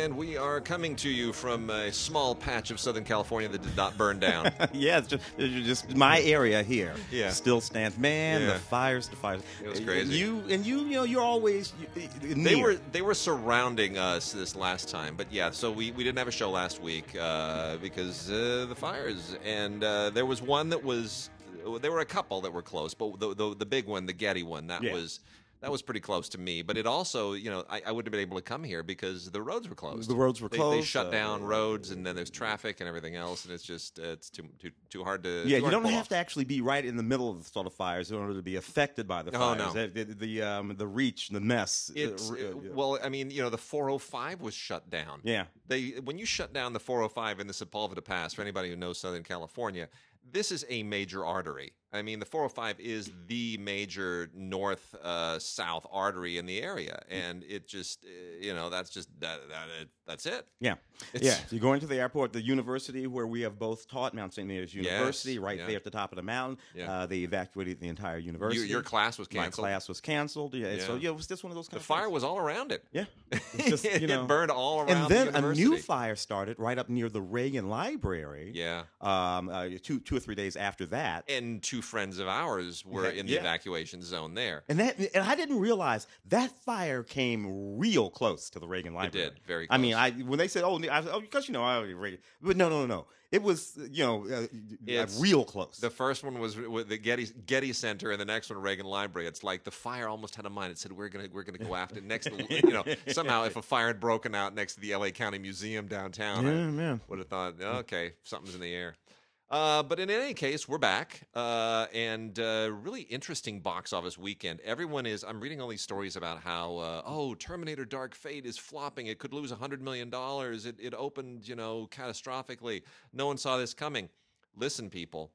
And we are coming to you from a small patch of Southern California that did not burn down. yeah, it's just, it's just my area here. Yeah. still stands. Man, Yeah. the fires, the fires. It was crazy. You and you, you know, you're always you, they were they were surrounding us this last time, but yeah. So we, we didn't have a show last week uh, because uh, the fires, and uh, there was one that was there were a couple that were close, but the the, the big one, the Getty one, that Yeah. was. That was pretty close to me, but it also, you know, I, I wouldn't have been able to come here because the roads were closed. The roads were They- They, shut uh, down roads, and then there's traffic and everything else, and it's just uh, it's too too too hard to. Yeah, you don't have off. to actually be right in the middle of the sort of fires in order to be affected by the fires. Oh, no. The, the, the, um, the reach, the mess. uh, It's uh, uh, yeah. well, I mean, you know, the 405 was shut down. yeah. They when you shut down the 405 in the Sepulveda Pass, for anybody who knows Southern California, this is a major artery. I mean, the 405 is the major north uh, south artery in the area, and it just uh, you know that's just that, that it, that's it. Yeah, It's- yeah. So you go into the airport, the university where we have both taught, Mount St. Mary's University, right yeah. there at the top of the mountain. Yeah. Uh, they evacuated the entire university. your class was canceled. My class was canceled. Yeah, so Yeah. yeah, it was just one of those. The Kind of fire things. was all around it. Yeah, just, you know. it burned all around. and then the a new fire started right up near the Reagan Library. Yeah. Um, uh, two two or three days after that. And two friends of ours were in the yeah. evacuation zone there. And that, and I didn't realize that fire came real close to the Reagan Library. did, very I mean. I when they said, "Oh, I said, oh, because you know, I already Reagan," but no, no, no, no. It was, you know, uh, uh, It's- real close. The first one was with the Getty Getty Center, and the next one Reagan Library. It's like the fire almost had a mind. It said we're gonna we're gonna go after next. You know, somehow if a fire had broken out next to the L.A. County Museum downtown, yeah, I man. would have thought, okay, something's in the air. Uh, but in any case, we're back, uh, and uh, really interesting box office weekend. Everyone is. I'm reading all these stories about how, uh, oh, Terminator: Dark Fate is flopping. It could lose hundred million dollars. It it opened, you know, catastrophically. No one saw this coming. Listen, people.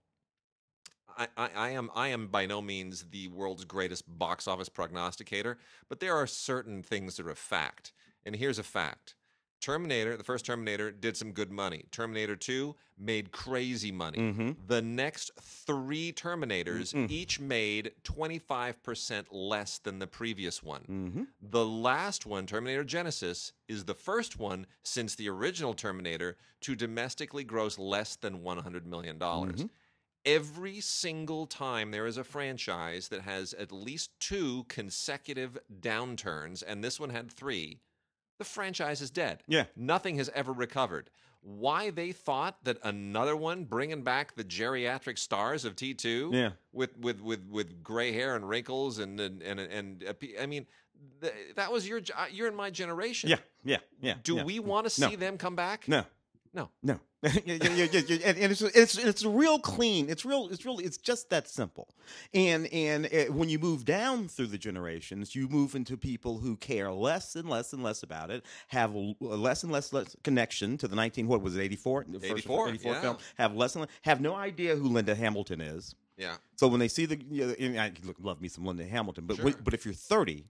I, I, I am I am by no means the world's greatest box office prognosticator, but there are certain things that are a fact. And here's a fact. Terminator, the first Terminator, did some good money. Terminator 2 made crazy money. Mm-hmm. The next three Terminators each made 25% less than the previous one. Mm-hmm. The last one, Terminator Genisys, is the first one since the original Terminator to domestically gross less than $100 million. Mhm. Every single time there is a franchise that has at least two consecutive downturns, and this one had three, the franchise is dead. Yeah. Nothing has ever recovered. Why they thought that another one, bringing back the geriatric stars of T2, Yeah. with with with with gray hair and wrinkles and and and, and I mean, th- that was your uh, you're in my generation. Yeah, yeah, yeah. Do yeah. we want to No. see them come back? No. No. No. yeah, yeah, yeah, and, it's it's it's real clean. It's real. It's really. It's just that simple. And and uh, when you move down through the generations, you move into people who care less and less and less about it, have less and less, less connection to the nineteen. What was it? Eighty four. 84, yeah. film. Have less and less, have no idea who Linda Hamilton is. Yeah. So when they see the, you know, I look, love me some Linda Hamilton, but Sure. but if you're 30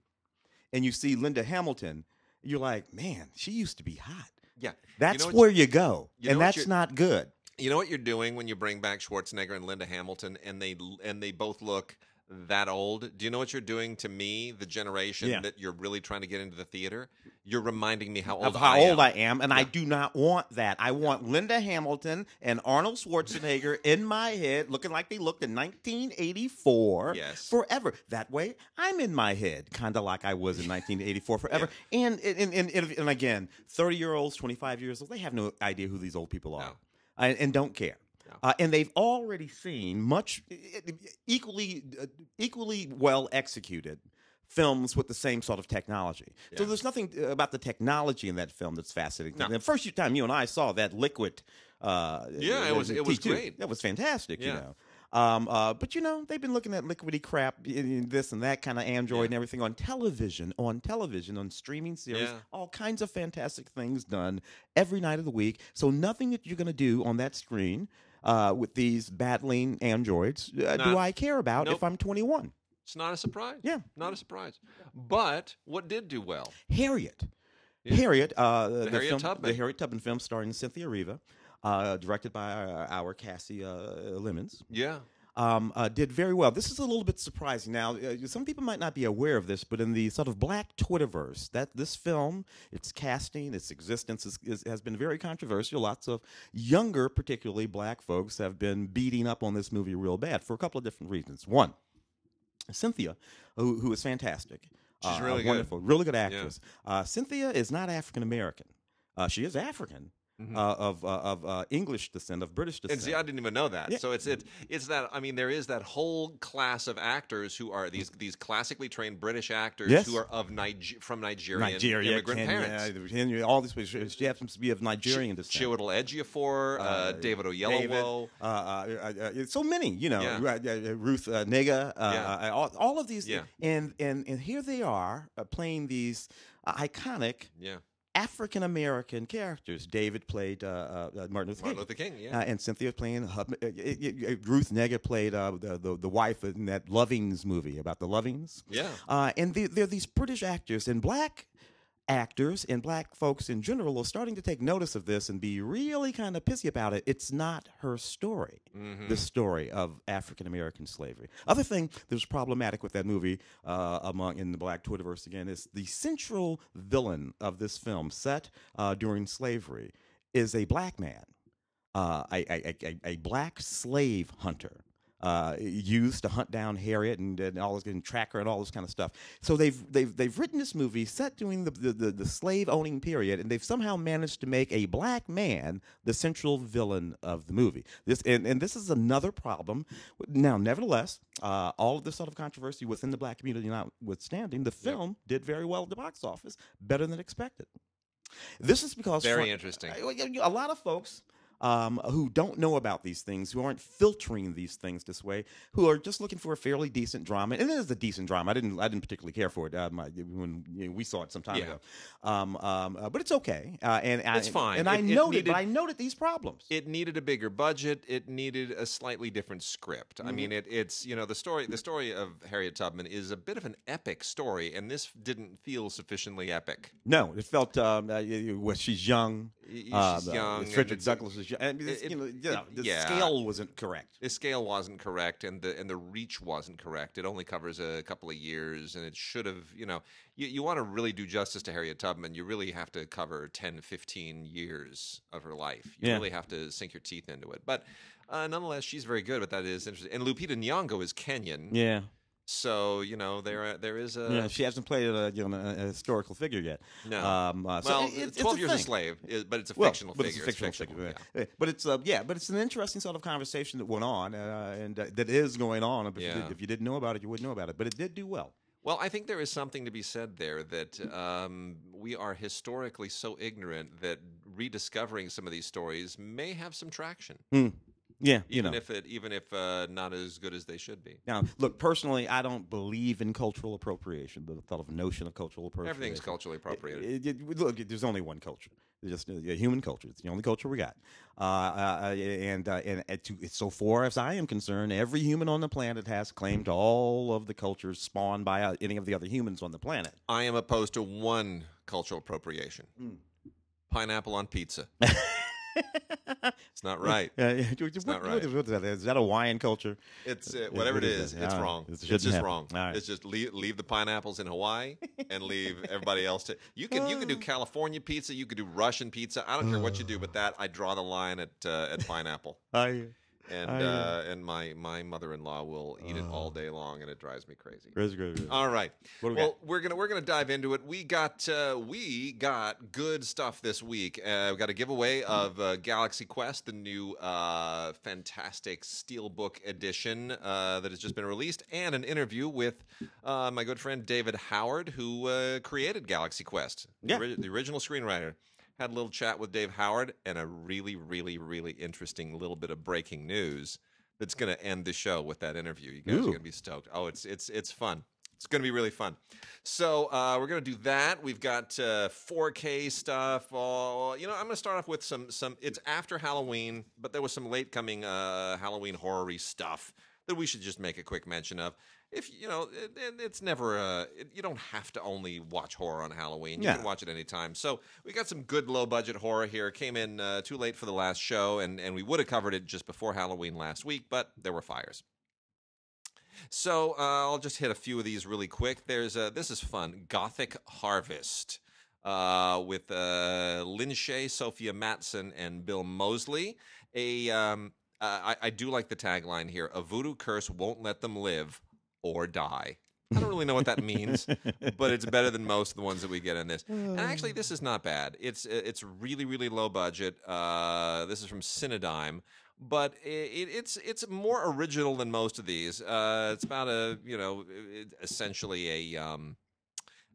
and you see Linda Hamilton, you're like, man, she used to be hot. Yeah. That's what where you go, you and know that's not good. You know what you're doing when you bring back Schwarzenegger and Linda Hamilton, and they and they both look that old. Do you know what you're doing to me, the generation Yeah. that you're really trying to get into the theater? You're reminding me how old Of how I old am. I am, and I do not want that. I want Linda Hamilton and Arnold Schwarzenegger in my head, looking like they looked in 1984 Yes. forever. That way, I'm in my head, kind of like I was in 1984 forever. And, and, and, and, and again, 30 year olds, 25 years old, they have no idea who these old people are No. and, and don't care. Uh, and they've already seen much equally uh, equally well executed films with the same sort of technology. So there's nothing uh, about the technology in that film that's fascinating. No. The first time you and I saw that liquid, uh, Yeah, it was- it was T2, great. That was fantastic. You know. Um, uh, but you know they've been looking at liquidy crap, this and that kind of Android Yeah. and everything on television, on television, on streaming series, Yeah. all kinds of fantastic things done every night of the week. So nothing that you're going to do on that screen uh, with these battling androids uh, do I care about Nope. if I'm 21. It's not a surprise. Yeah. Not a surprise. But what did do well? Harriet. Yeah. Harriet, uh, the, Harriet film, Tubman. the Harriet Tubman film starring Cynthia Erivo, uh, directed by our, our Kasi uh, Lemmons. Yeah. Um, uh, did very well. This is a little bit surprising. Now, uh, some people might not be aware of this, but in the sort of black Twitterverse, that this film, its casting, its existence is, is, has been very controversial. Lots of younger, particularly black folks, have been beating up on this movie real bad for a couple of different reasons. One, Cynthia, who, who is fantastic. She's uh, really good. wonderful, really good actress. Uh, Cynthia is not African American. Uh, she is African. Uh, of uh, of uh, English descent, of British descent. And see, I didn't even know that. Yeah. So it's it's it's that. I mean, there is that whole class of actors who are these these classically trained British actors Yes. who are of Niger- from Nigerian Nigeria, immigrant Kenya, parents. Kenya, all these places. She happens to be of Nigerian descent. Chiwetel Ejiofor, uh, Uh, David Oyelowo. uh, so many, you know, Yeah. Ruth uh, Negga, uh, Yeah. all, all of these, and and and here they are uh, playing these iconic Yeah, African American characters. David played uh, uh, uh, Martin Luther Martin King. Luther King. Yeah, Uh, and Cynthia playing uh, uh, Ruth Negga played uh, the, the the wife in that Lovings movie about the Lovings. yeah. Uh, and the, they're these British actors and black actors and black folks in general are starting to take notice of this and be really kind of pissy about it. It's not her story, Mhm. the story of African American slavery. Other thing that was problematic with that movie uh, among in the black Twitterverse again is the central villain of this film set uh, during slavery is a black man, uh, a, a, a, a black slave hunter uh, used to hunt down Harriet and, and all this and track her and all this kind of stuff. So they've they've they've written this movie set during the the, the, the slave owning period, and they've somehow managed to make a black man the central villain of the movie. This and, and this is another problem. Now, nevertheless, uh, all of this sort of controversy within the black community notwithstanding, the film did very well at the box office, better than expected. This is because Very interesting. a lot of folks um, who don't know about these things, who aren't filtering these things this way, who are just looking for a fairly decent drama, and it is a decent drama. I didn't, I didn't particularly care for it um, I- when you know, we saw it some time Yeah. ago, um, um, uh, but it's okay. Uh, and I- It's fine. And I It- it noted, needed- but I noted these problems. It needed a bigger budget. It needed a slightly different script. I mean, it, it's you know the story. The story of Harriet Tubman is a bit of an epic story, and this didn't feel sufficiently epic. no, it felt um, uh, well, she's young. Y- uh, uh, young, Frederick Douglass is young. and it's, it- you know, it- yeah, the yeah. scale wasn't correct. the scale wasn't correct and the and the reach wasn't correct. It only covers a couple of years and it should have, you know, you, you want to really do justice to Harriet Tubman, you really have to cover 10, 15 years of her life. You Yeah. really have to sink your teeth into it. But uh, nonetheless, she's very good, but that is interesting. And Lupita Nyong'o is Kenyan. Yeah. So, you know, there there is a yeah, she hasn't played a, you know, a, historical figure yet. No. Um, uh, so well, it- it- it's 12 a years a slave, is- but it's a Well, fictional but figure. It's a fictional, fictional, figure. yeah. yeah. But it's uh, yeah, but it's an interesting sort of conversation that went on, uh, and uh, that is going on. If, you Yeah. did, if you didn't know about it, you wouldn't know about it. But it did do well. Well, I think there is something to be said there that um, we are historically so ignorant that rediscovering some of these stories may have some traction, Yeah, you even know. if it even if uh, not as good as they should be. now, look, personally, I don't believe in cultural appropriation. The thought of notion of cultural appropriation. Everything's culturally appropriated. It- it- look, there's only one culture. There's just a human culture. It's the only culture we got. Uh, uh, and uh, and, to, so far as I am concerned, every human on the planet has claim to all of the cultures spawned by uh, any of the other humans on the planet. I am opposed to one cultural appropriation: Mm. pineapple on pizza. it's not right. Yeah, yeah. What- not right. what is that? Is that a Hawaiian culture? It's uh, whatever what it is is. It's All right. wrong. It It's just happen. wrong. Right. It's just leave, leave the pineapples in Hawaii and leave everybody else to. You can you can do California pizza. You could do Russian pizza. I don't care what you do, but that I draw the line at uh, at pineapple. I, And I, uh, uh, and my my mother in law will eat it all day long, and it drives me crazy. Great, great, great. All right. We well, got? we're gonna we're gonna dive into it. We got uh, we got good stuff this week. Uh, we got a giveaway of uh, Galaxy Quest, the new uh, fantastic steelbook edition uh, that has just been released, and an interview with uh, my good friend David Howard, who uh, created Galaxy Quest, the Yeah. ori- the original screenwriter. Had a little chat with Dave Howard, and a really, really, really interesting little bit of breaking news that's going to end the show with that interview. You guys are going to be stoked. Oh, it's it's it's fun. It's going to be really fun. So uh, we're going to do that. We've got uh, 4K stuff. Uh, you know, I'm going to start off with some some. It's after Halloween, but there was some late coming uh, Halloween horror stuff that we should just make a quick mention of. If you know, it, it, it's never. a. it, you don't have to only watch horror on Halloween. You Yeah. can watch it anytime. So we got some good low budget horror here. Came in uh, too late for the last show, and and we would have covered it just before Halloween last week, but there were fires. So uh, I'll just hit a few of these really quick. There's a, this is fun. Gothic Harvest uh, with uh, Lin Shaye, Sophia Matson, and Bill Moseley. A um, uh, I, I do like the tagline here: "A voodoo curse won't let them live or die." I don't really know what that means, but it's better than most of the ones that we get in this. And actually, this is not bad. It's it's really really low budget. Uh, this is from Cinedigm, but it, it's it's more original than most of these. Uh, it's about a you know essentially a um,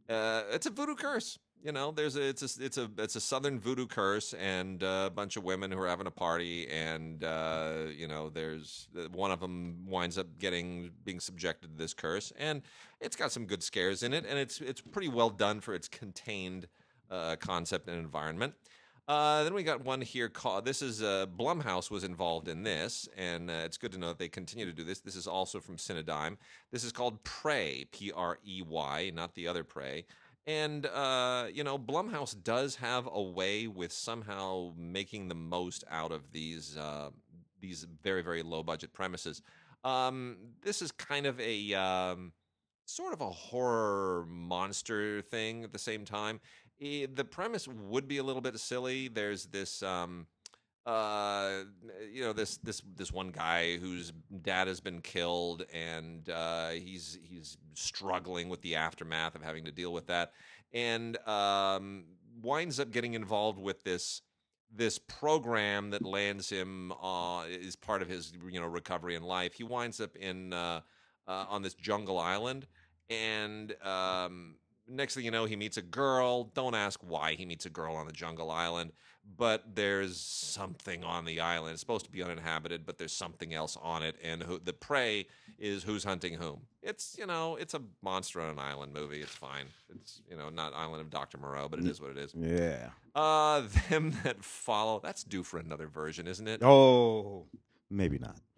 uh, it's a voodoo curse. You know, there's a it's a it's a it's a southern voodoo curse, and uh, a bunch of women who are having a party, and uh, you know, there's uh, one of them winds up getting being subjected to this curse, and it's got some good scares in it, and it's it's pretty well done for its contained uh, concept and environment. Uh, then we got one here called. This is Blumhouse was involved in this, and it's good to know that they continue to do this. This is also from Cinedigm. This is called Prey, P R E Y, not the other Prey. And uh, you know, Blumhouse does have a way with somehow making the most out of these uh, these very very low budget premises. Um, this is kind of a um, sort of a horror monster thing at the same time. Eh, the premise would be a little bit silly. There's this. Um, uh you know this this this one guy whose dad has been killed and uh he's he's struggling with the aftermath of having to deal with that. And um winds up getting involved with this this program that lands him uh is part of his you know recovery in life. He winds up in uh, uh on this jungle island and um next thing you know he meets a girl. Don't ask why he meets a girl on the jungle island but there's something on the island. It's supposed to be uninhabited, but there's something else on it, and who, the prey is who's hunting whom. It's you know, it's a monster on an island movie. It's fine. It's you know, not Island of Doctor Moreau, but it is what it is. Yeah. Uh, them that follow. That's due for another version, isn't it? Oh, maybe not.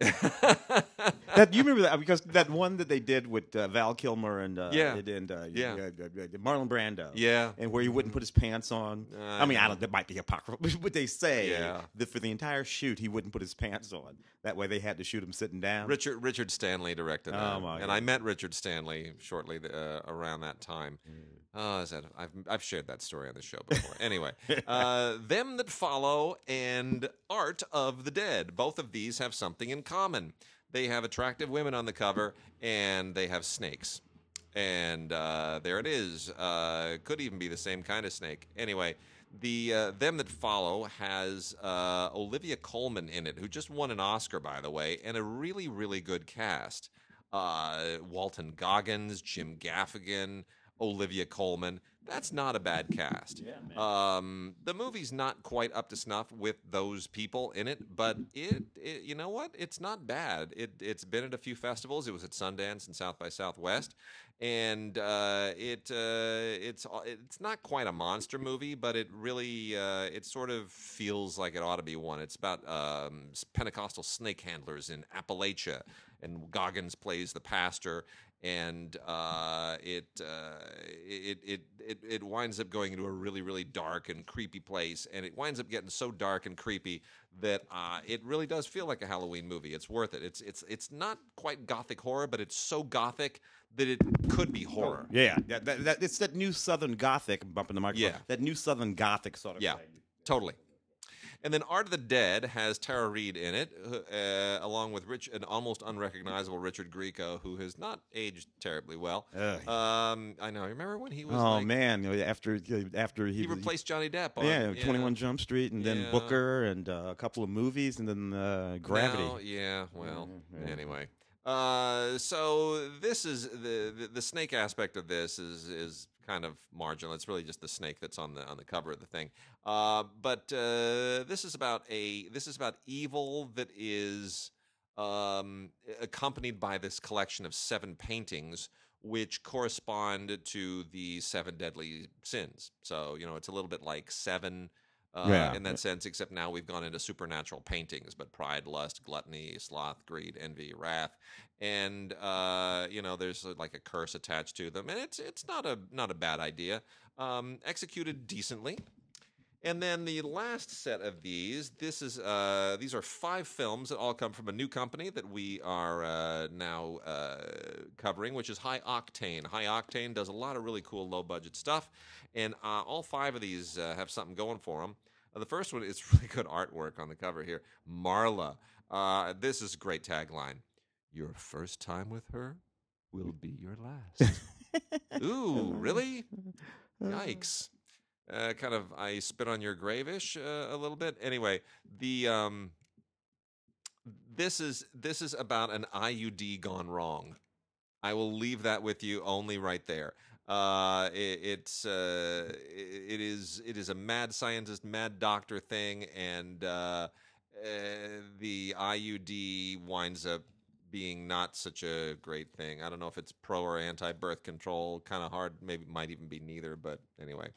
that you remember that because that one that they did with uh, Val Kilmer and uh, Yeah. and, uh, Yeah. uh, Marlon Brando. yeah. And where he wouldn't put his pants on. Uh, I mean, I don't. That might be apocryphal, but they say Yeah. that for the entire shoot he wouldn't put his pants on. That way they had to shoot him sitting down. Richard Richard Stanley directed Oh, that, my and. I met Richard Stanley shortly uh, around that time. Oh, is that I've I've shared that story on the show before. anyway, uh, them that follow and Art of the Dead. Both of these have something in common. They have attractive women on the cover, and they have snakes. And uh, there it is. Uh, could even be the same kind of snake. Anyway, the uh, them that follow has uh, Olivia Colman in it, who just won an Oscar, by the way, and a really really good cast. Uh, Walton Goggins, Jim Gaffigan, Olivia Colman. That's not a bad cast. Yeah, Um, the movie's not quite up to snuff with those people in it, but it, it you know what? It's not bad. It it's been at a few festivals. It was at Sundance and South by Southwest, and uh, it uh, it's it's not quite a monster movie, but it really uh, it sort of feels like it ought to be one. It's about um, Pentecostal snake handlers in Appalachia, and Goggins plays the pastor, and uh, it, uh, it it it it winds up going into a really really dark and creepy place, and it winds up getting so dark and creepy that uh, it really does feel like a Halloween movie. It's worth it. It's it's it's not quite gothic horror, but it's so gothic that it could be horror. Yeah, that, that, that, it's that new Southern Gothic. Bumping the microphone. Yeah. that new Southern Gothic sort of Yeah, thing. totally. And then Art of the Dead has Tara Reid in it, uh, along with Rich, an almost unrecognizable Richard Grieco, who has not aged terribly well. Um, I know. Remember when he was? Oh like, man, after after he, he replaced Johnny Depp. On, yeah, Twenty One Jump Street, and then Yeah. Booker, and uh, a couple of movies, and then uh, Gravity. Now- yeah. Well. Yeah. Anyway. Uh, so this is the, the the snake aspect of this is is kind of marginal. It's really just the snake that's on the on the cover of the thing. Uh, but uh, this is about a this is about evil that is um, accompanied by this collection of seven paintings which correspond to the seven deadly sins. So you know it's a little bit like seven. Uh, Yeah. in that sense, except now we've gone into supernatural paintings, but pride, lust, gluttony, sloth, greed, envy, wrath, and uh, you know, there's uh, like a curse attached to them, and it's it's not a not a bad idea. Um, executed decently, And then the last set of these, this is uh, these are five films that all come from a new company that we are uh, now uh, covering, which is High Octane. High Octane does a lot of really cool low budget stuff, and uh, all five of these uh, have something going for them. Uh, the first one is really good artwork on the cover here. Marla. Uh, this is a great tagline. Your first time with her will be your last. Ooh, really? Yikes. Uh, kind of, I spit on your gravish uh, a little bit. Anyway, the um, this is this is about an IUD gone wrong. I will leave that with you only right there. Uh, it, it's uh, it is it is a mad scientist, mad doctor thing, and uh, uh, the IUD winds up being not such a great thing. I don't know if it's pro or anti birth control. Kind of hard. Maybe might even be neither. But anyway.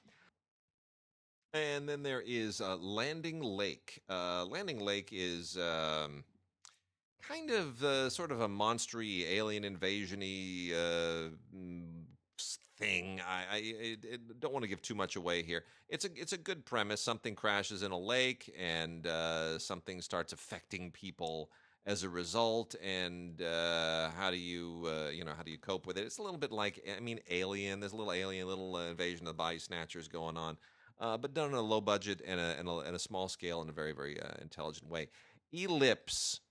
And then there is uh, Landing Lake. Uh, Landing Lake is um, kind of uh, sort of a monstery alien invasiony uh, mm, thing. I, I, I- don't want to give too much away here. It's a it's a good premise. Something crashes in a lake, and uh, something starts affecting people as a result. And uh, how do you uh, you know how do you cope with it? It's a little bit like I mean Alien. There's a little Alien, little uh, invasion of the body snatchers going on uh, but done on a low budget and a, and a, and a small scale in a very, very uh, intelligent way. Ellipse.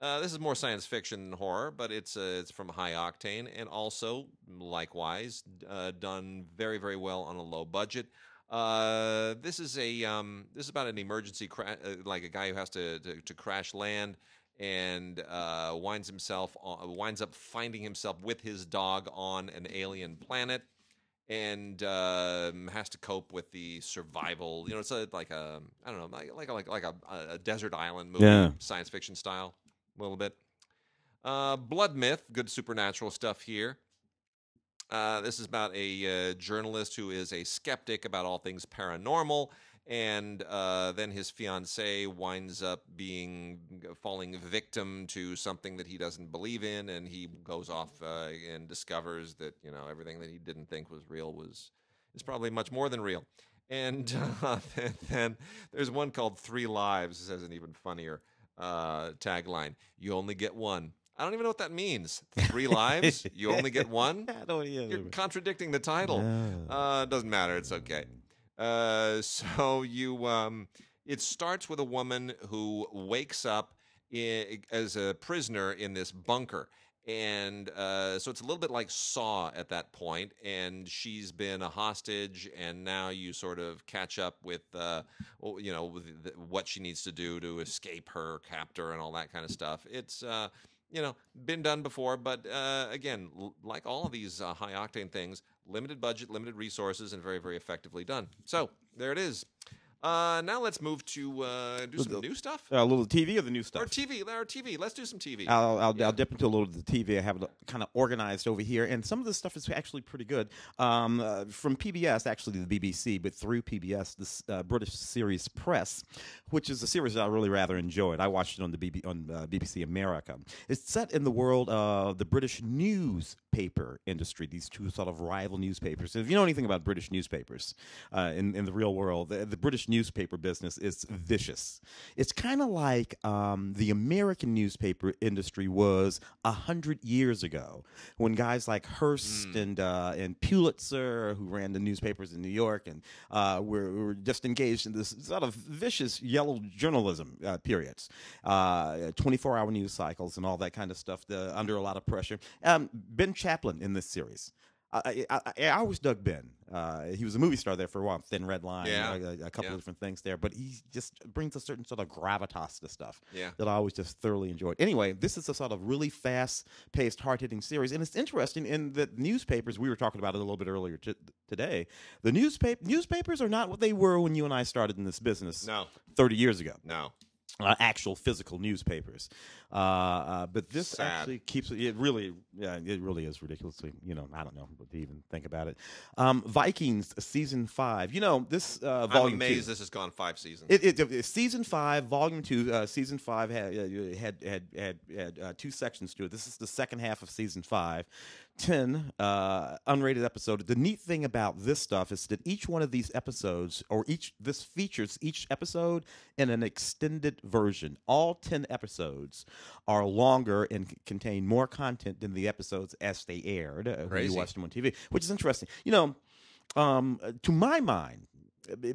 Uh, this is more science fiction than horror, but it's uh, it's from High Octane and also likewise uh, done very, very well on a low budget. Uh, this is a um, this is about an emergency cra- like a guy who has to to, to crash land and winds himself on, winds up finding himself with his dog on an alien planet and um, has to cope with the survival. You know, it's a, like a I don't know, like like like, like a, a desert island movie, Yeah. science fiction style, a little bit. Uh, Blood Myth, good supernatural stuff here. Uh, this is about a uh, journalist who is a skeptic about all things paranormal, and uh, then his fiancee winds up being falling victim to something that he doesn't believe in, and he goes off uh, and discovers that you know everything that he didn't think was real was is probably much more than real. And uh, then, then there's one called Three Lives. This has an even funnier uh, tagline: "You only get one." I don't even know what that means. Three lives? You only get one? I don't yeah, You're contradicting the title. Yeah. Uh, doesn't matter. It's okay. Uh, so you, um, it starts with a woman who wakes up i as a prisoner in this bunker. And uh, so it's a little bit like Saw at that point, and she's been a hostage, and now you sort of catch up with, uh, you know, with what she needs to do to escape her captor and all that kind of stuff. It's, uh, you know, been done before, but uh, again, l- like all of these uh, high octane things, limited budget, limited resources, and very, very effectively done. So there it is. Uh, now let's move to uh, do some new stuff. a little TV or the new Or stuff. TV, or TV. Let's do some TV. I'll, I'll, Yeah. I'll dip into a little of the TV. I have it kind of organized over here, and some of this stuff is actually pretty good. Um, uh, from PBS, actually the BBC, but through PBS, this uh, British series Press, which is a series that I really rather enjoyed. I watched it on the BB, on uh, BBC America. It's set in the world of the British newspaper industry. These two sort of rival newspapers. If you know anything about British newspapers uh, in in the real world, the, the British newspaper business is vicious. It's kind of like um, the American newspaper industry was a hundred years ago, when guys like Hearst and uh, and Pulitzer, who ran the newspapers in New York, and uh, were, were just engaged in this sort of vicious yellow journalism uh, periods, twenty four hour news cycles, and all that kind of stuff. The, under a lot of pressure. Um, ben Chaplin in this series. I, I, I, I always dug Ben. Uh, he was a movie star there for a while, Thin Red Line, Yeah. a, a couple Yeah. of different things there. But he just brings a certain sort of gravitas to stuff Yeah. that I always just thoroughly enjoyed. Anyway, this is a sort of really fast-paced, hard-hitting series, and it's interesting in the newspapers. We were talking about it a little bit earlier t- today. The newspaper newspapers are not what they were when you and I started in this business No, thirty years ago no. uh, actual physical newspapers. Uh, uh, but this Sad. actually keeps it really, yeah, it really is ridiculously, you know, I don't know what to even think about it. Um, Vikings season five, you know, this uh, I'm volume amazed two. this has gone five seasons. It, it, it- season five, volume two. Uh, season five had uh, had had had, had uh, two sections to it. This is the second half of season five. 10 uh, unrated episodes. The neat thing about this stuff is that each one of these episodes, or each this features each episode in an extended version. All 10 episodes are longer and contain more content than the episodes as they aired uh, when you watched them on TV, which is interesting. You know, um, uh, to my mind,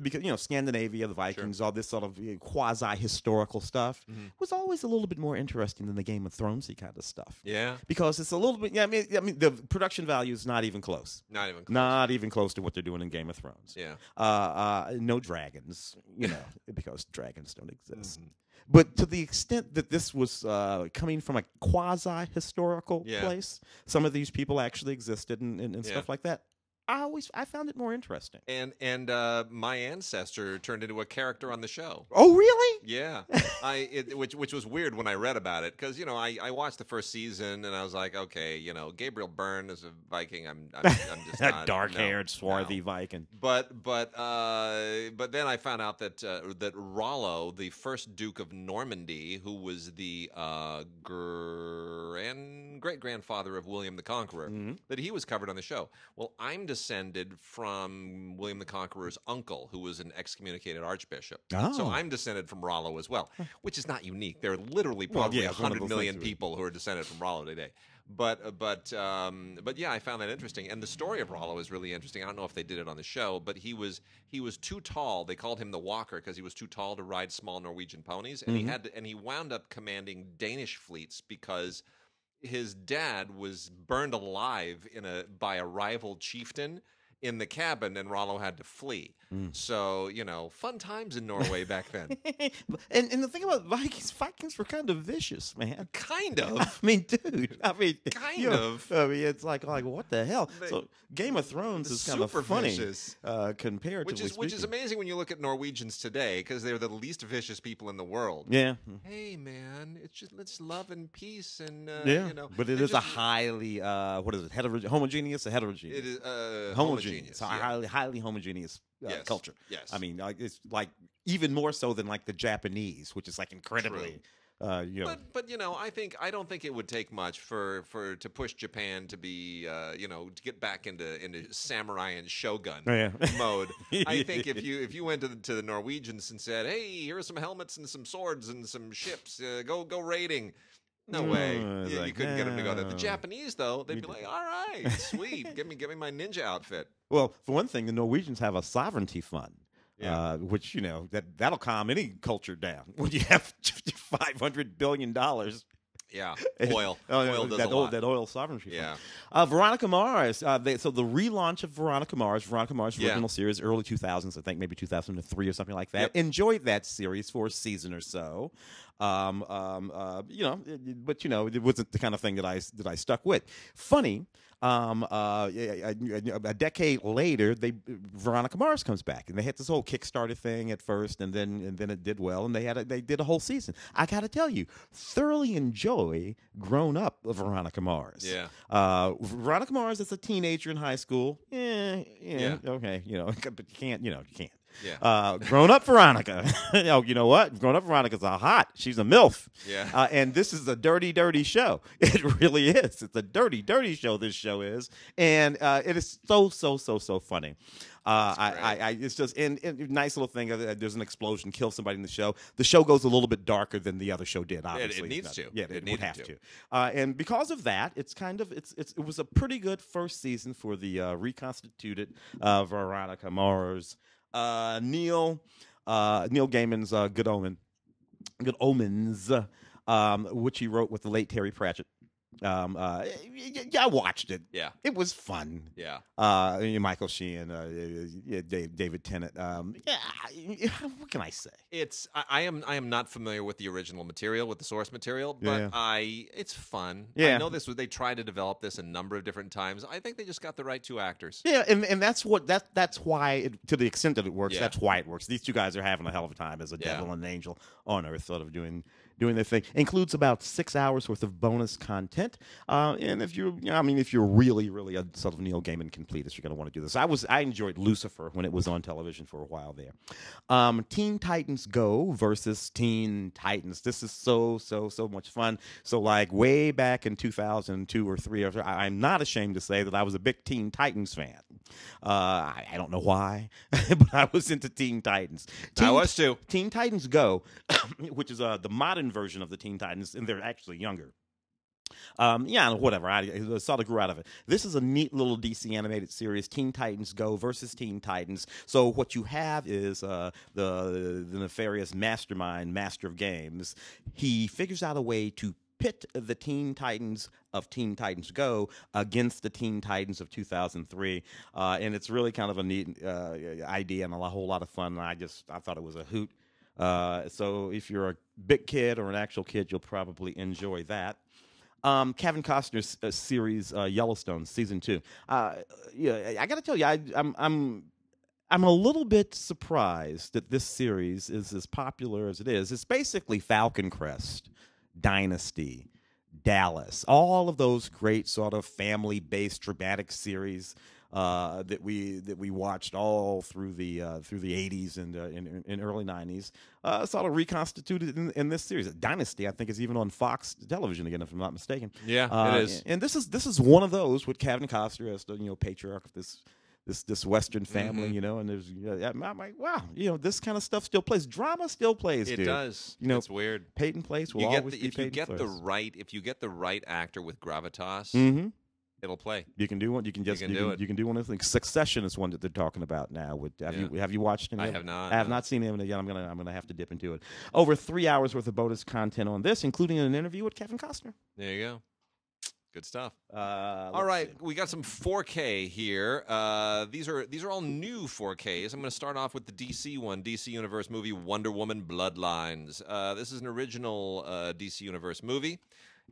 because you know Scandinavia, the Vikings, all this sort of quasi historical stuff Mhm. was always a little bit more interesting than the Game of Thronesy kind of stuff Yeah, because it's a little bit. Yeah, I mean, I mean, the production value is not even close. not even. Close. Not even close to what they're doing in Game of Thrones. Yeah. Uh, uh, no dragons, you know, because dragons don't exist. Mhm. But to the extent that this was uh, coming from a quasi historical Yeah. place, some of these people actually existed and, and, and Yeah. stuff like that. I always I found it more interesting. And and uh, my ancestor turned into a character on the show. Oh, really? Yeah, I it, which which was weird when I read about it because you know I, I watched the first season and I was like okay you know Gabriel Byrne is a Viking I'm I'm, I'm just A dark-haired, no, swarthy no. Viking. But but uh, but then I found out that uh, that Rollo, the first Duke of Normandy, who was the uh, grand great grandfather of William the Conqueror, Mhm. that he was covered on the show. Well, I'm descended from William the Conqueror's uncle, who was an excommunicated archbishop. So Oh. I'm descended from Rollo as well, which is not unique. There are literally Well, probably yeah, a it's one of hundred those million things where- people who are descended from Rollo today. But uh, but um, but yeah, I found that interesting, and the story of Rollo is really interesting. I don't know if they did it on the show, but he was he was too tall. They called him the Walker because he was too tall to ride small Norwegian ponies, and he Mhm. had to, and he wound up commanding Danish fleets because his dad was burned alive in a by a rival chieftain in the cabin, and Rollo had to flee. Mm. So you know, fun times in Norway back then. and and the thing about Vikings, Vikings were kind of vicious, man. kind of. I mean, dude. I mean, Kind you know, of. I mean, it's like like what the hell? They- so Game of Thrones is kind Super of funny, vicious. uh, comparatively Which is which is amazing when you look at Norwegians today because they're the least vicious people in the world. Yeah, Hey man, it's just let's love and peace and uh, yeah. you know. but it is they're a highly uh, what is it? Heterogeneous, homogeneous, or heterogeneous? It is uh, homogeneous. Homogeneous. A yeah. highly highly homogeneous uh, Yes. culture. Yes. I mean, like, it's like even more so than like the Japanese, which is like incredibly, uh, you know. But but you know, I think I don't think it would take much for for to push Japan to be uh, you know to get back into into samurai and shogun Oh, yeah. mode. I think if you if you went to the, to the Norwegians and said, "Hey, here are some helmets and some swords and some ships. Uh, go go raiding." No way. No, it's You, like, couldn't get them to go there. The. Japanese though, they'd be like, "All right, sweet. give me give me my ninja outfit." Well, for one thing, the Norwegians have a sovereignty fund. Yeah. Uh, which you know that that'll calm any culture down when you have five hundred billion dollars. Yeah, oil. Oh, oil does that a oil, lot. that oil sovereignty. Yeah. Uh, Veronica Mars. Uh, they, so the relaunch of Veronica Mars, Veronica Mars Yeah. original series, early 2000s, I think maybe 2003 or something like that. Yep. Enjoyed that series for a season or so. Um, um, uh, you know, it- but you know, it wasn't the kind of thing that I that I stuck with. Funny. Um, uh, a, decade later, they Veronica Mars comes back, and they had this whole Kickstarter thing at first, and then and then it did well, and they had a, they did a whole season. I got to tell you, thoroughly enjoy grown up Veronica Mars. Yeah. Uh, Veronica Mars as a teenager in high school. Yeah, yeah, Yeah. okay, you know, but you can't, you know, you can't. Yeah. Uh, grown up Veronica. oh, you know what? Grown up Veronica's a hot. She's a milf. Yeah. Uh, and this is a dirty, dirty show. It really is. It's a dirty, dirty show. This show is, and uh, it is so, so, so, so funny. Uh, I. I, I, it's just and, and nice little thing. Uh, there's an explosion, kill somebody in the show. The show goes a little bit darker than the other show did. Obviously, It's needs not- to. Yeah, It it, would have to. to. Uh, and because of that, it's kind of it's, it's it was a pretty good first season for the uh, reconstituted uh, Veronica Mars. Uh, Neil uh, Neil Gaiman's uh, Good Omen, Good Omens, um, which he wrote with the late Terry Pratchett. Um, uh, yeah, I watched it. Yeah. It was fun. Yeah. Uh, Michael Sheen, uh, David Tennant. Um, yeah, what can I say? It's I, I am I am not familiar with the original material with the source material, but Yeah. I it's fun. Yeah. I know this was they tried to develop this a number of different times. I think they just got the right two actors. Yeah, and, and that's what that that's why it, to the extent that it works, Yeah. that's why it works. These two guys are having a hell of a time as a Yeah. devil and an angel on Earth, sort of doing doing their thing. Includes about six hours worth of bonus content. Uh, and if you're, you know, I mean, if you're really, really a sort of Neil Gaiman completist, you're going to want to do this. I was, I enjoyed Lucifer when it was on television for a while there. Um, Teen Titans Go versus Teen Titans. This is so, so, so much fun. So, like way back in 2002 or three, or I, I'm not ashamed to say that I was a big Teen Titans fan. Uh, I, I don't know why, but I was into Teen Titans. Teen, I was too. Teen Titans Go, which is uh, the modern version of the Teen Titans, and they're actually younger. Um, yeah, whatever. I, I sort of grew out of it. This is a neat little DC animated series, Teen Titans Go versus Teen Titans. So what you have is uh, the the nefarious mastermind, master of games. He figures out a way to pit the Teen Titans of Teen Titans Go against the Teen Titans of 2003, uh, and it's really kind of a neat uh, idea and a whole lot of fun. And I just I thought it was a hoot. Uh, so if you're a big kid or an actual kid, you'll probably enjoy that. Um, Kevin Costner's uh, series uh, Yellowstone season two. Uh, yeah, I got to tell you, I, I'm I'm I'm a little bit surprised that this series is as popular as it is. It's basically Falcon Crest, Dynasty, Dallas, all of those great sort of family-based dramatic series uh, that we that we watched all through the uh, through the 80s and, uh, and, and early 90s. Uh, sort of reconstituted in, in, this series. Dynasty, I think, is even on Fox Television again, if I'm not mistaken. Yeah, Uh, it is. And this is this is one of those with Kevin Costner as the you know patriarch of this. This this Western family, Mhm. you know, and there's yeah, I'm like, wow, you know, this kind of stuff still plays. Drama still plays, It dude. does. You know, it's weird. Peyton Place will You get always the, if you get the right if you get the right actor with gravitas, Mm-hmm. It'll play. You can do one. You can just you can can, do you it. can, do one of the things. Succession is one that they're talking about now. With have you have you watched any? I it? have not. I have no. not seen it yet. I'm gonna I'm gonna have to dip into it. Over three hours worth of bonus content on this, including an interview with Kevin Costner. There you go. Good stuff. Uh, All right, we got some 4K here. Uh, these are these are all new 4Ks. I'm going to start off with the DC one, DC Universe movie Wonder Woman Bloodlines. Uh, this is an original uh, DC Universe movie,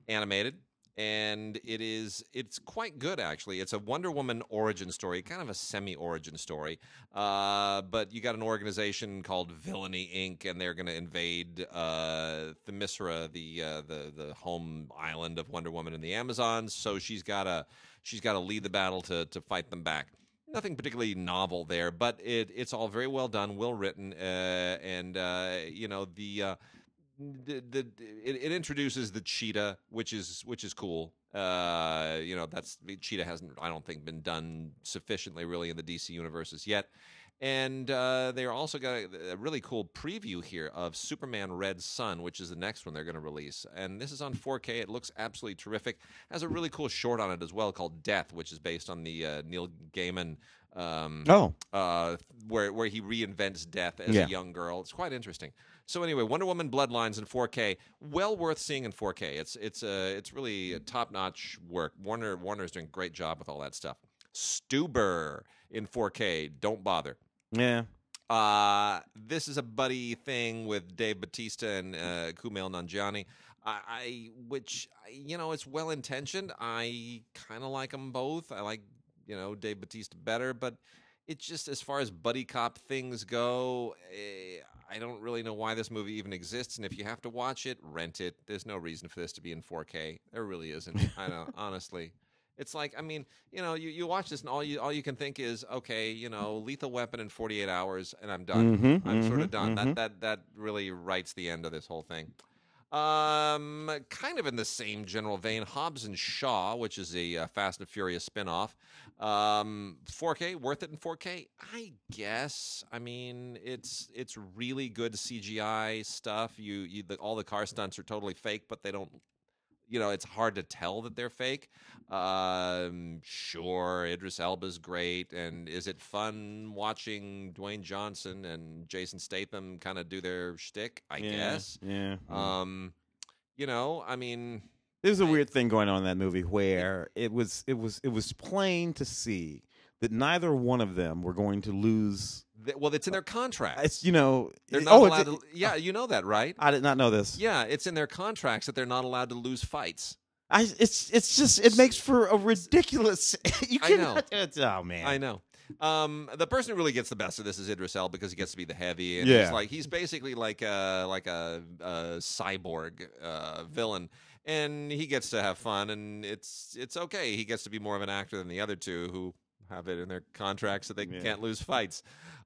animated, and it is it's quite good actually. It's a Wonder Woman origin story, kind of a semi-origin story. Uh, but you got an organization called Villainy Inc., and they're going to invade uh, Themyscira, the uh, the the home island of Wonder Woman in the Amazons. So she's got to she's got to lead the battle to to fight them back. Nothing particularly novel there, but it it's all very well done, well written, uh, and uh, you know the. The, it, it introduces the cheetah, which is which is cool. Uh, you know, that's cheetah hasn't I don't think been done sufficiently really in the DC universes yet. And uh, they're also got a, a really cool preview here of Superman Red Sun, which is the next one they're going to release. And this is on 4K. It looks absolutely terrific. Has a really cool short on it as well called Death, which is based on the uh, Neil Gaiman um, Oh, uh, where where he reinvents death as Yeah. a young girl. It's quite interesting. So anyway, Wonder Woman Bloodlines in 4K, well worth seeing in 4K. It's it's uh, it's really top notch work. Warner Warner's doing a great job with all that stuff. Stuber in 4K, don't bother. yeah. Uh, this is a buddy thing with Dave Batista and uh, Kumail Nanjiani. I, I which you know it's well intentioned. I kind of like them both. I like you know Dave Batista better, but it's just as far as buddy cop things go. Eh, I don't really know why this movie even exists. And if you have to watch it, rent it. There's no reason for this to be in 4K. There really isn't. I don't honestly. It's like I mean, you know, you, you watch this and all you all you can think is, okay, you know, Lethal Weapon in 48 hours and I'm done. Mhm, I'm sort mhm, of done. mhm. That that that really writes the end of this whole thing. Um, kind of in the same general vein, Hobbs and Shaw, which is a uh, Fast and Furious spinoff. Um, 4K, worth it in 4K, I guess. I mean, it's it's really good CGI stuff. You, you the, all the car stunts are totally fake, but they don't. You know, it's hard to tell that they're fake. Um, sure, Idris Elba's great, and is it fun watching Dwayne Johnson and Jason Statham kind of do their shtick? I yeah, guess. Yeah. Um, you know, I mean, There's a I- weird thing going on in that movie where it was it was it was plain to see that neither one of them were going to lose. Th- well, it's in their contract. It's you know. They're not oh, allowed to. Yeah, you know that, right? I did not know this. Yeah, it's in their contracts that they're not allowed to lose fights. I it's it's just it makes for a ridiculous. you I cannot. Oh man. I know. Um, the person who really gets the best of this is Idris Elba because he gets to be the heavy, and Yeah. he's like he's basically like a like a, a cyborg uh, villain, and he gets to have fun, and it's it's okay. He gets to be more of an actor than the other two who have it in their contracts that they Yeah. can't lose fights.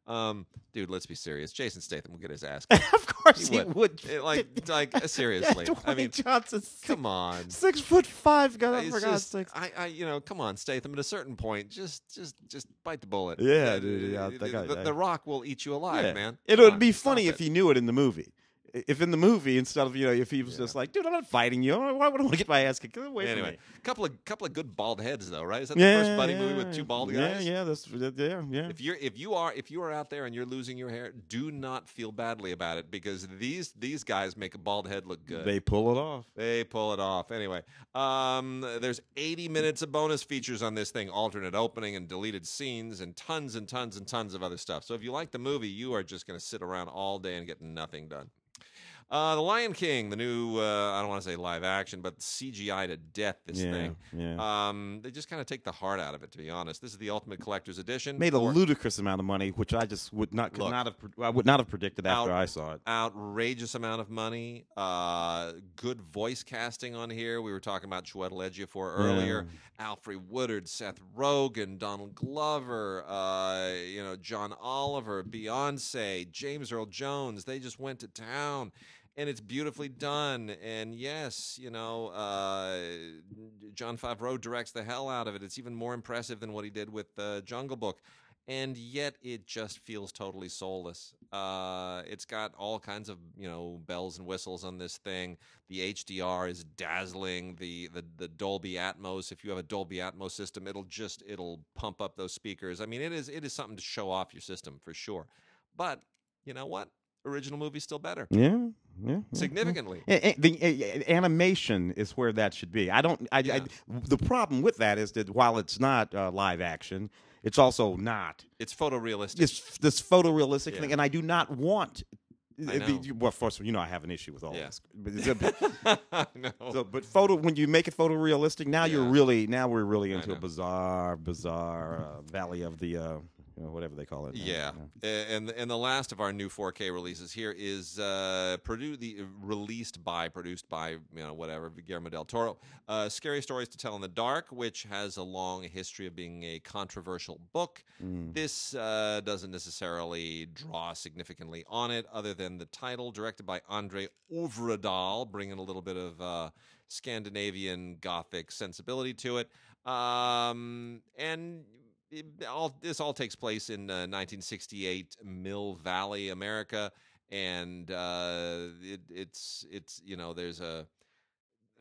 Um, dude, let's be serious. Jason Statham will get his ass. of course He he, would. would. Eh, like, like uh, seriously. Yeah, I mean, Johnson, come on. six foot five, God, It's for God's just, sakes. I, I, you know, come on, Statham. At a certain point, just, just, just bite the bullet. Yeah, Uh, dude, yeah, the, the, I- the Rock will eat you alive, man. It would be funny it. if he knew it in the movie. If in the movie, instead of you know, if he was Yeah. just like, "Dude, I'm not fighting you. Why would I want to get my ass kicked? Away from Anyway, me." couple of couple of good bald heads though, right? Is that the Yeah, first buddy yeah, movie with two bald guys? yeah. Yeah, that's yeah, yeah. If you're if you are if you are out there and you're losing your hair, do not feel badly about it because these these guys make a bald head look good. They pull it off. They pull it off. Anyway, um, there's 80 minutes of bonus features on this thing, alternate opening and deleted scenes, and tons and tons and tons of other stuff. So if you like the movie, you are just going to sit around all day and get nothing done. Uh, the Lion King, the new, uh, I don't want to say live action, but CGI to death, this yeah, thing. yeah. Um, they just kind of take the heart out of it, to be honest. This is the Ultimate Collector's Edition. Made a for ludicrous amount of money, which I just would not could Look. not have pre- I would not have predicted after Out- I saw it. outrageous amount of money. Uh, good voice casting on here. We were talking about Chiwetel Ejiofor earlier. Alfre Woodard, Seth Rogen, Donald Glover, uh, you know, John Oliver, Beyonce, James Earl Jones. They just went to town. And it's beautifully done. And yes, you know, uh, Jon Favreau directs the hell out of it. It's even more impressive than what he did with uh, Jungle Book. And yet it just feels totally soulless. Uh, it's got all kinds of, you know, bells and whistles on this thing. The HDR is dazzling. The, the the Dolby Atmos. If you have a Dolby Atmos system, it'll just it'll pump up those speakers. I mean, it is it is something to show off your system for sure. But you know what? Original movie still better, Yeah, yeah. yeah. significantly. A- the animation is where that should be. I don't. I, Yeah. I, the problem with that is that while it's not uh, live action, it's also not It's photorealistic. this this photorealistic Yeah. thing, and I do not want. I the- well, first, you know, I have an issue with all Yeah. this. But, no. so, but photo when you make it photorealistic, now you're really now we're really into a bizarre, bizarre uh, valley of the uh, you know, whatever they call it. now. Yeah, A- and and the last of our new 4K releases here is uh, produ- the released by, produced by, you know, whatever Guillermo del Toro. Uh, Scary Stories to Tell in the Dark, which has a long history of being a controversial book. Mm. This uh, doesn't necessarily draw significantly on it, other than the title, directed by Andre Ovredal, bringing a little bit of uh, Scandinavian Gothic sensibility to it. Um, and it, all this all takes place in uh, 1968 Mill Valley, America, and uh, it, it's it's you know there's a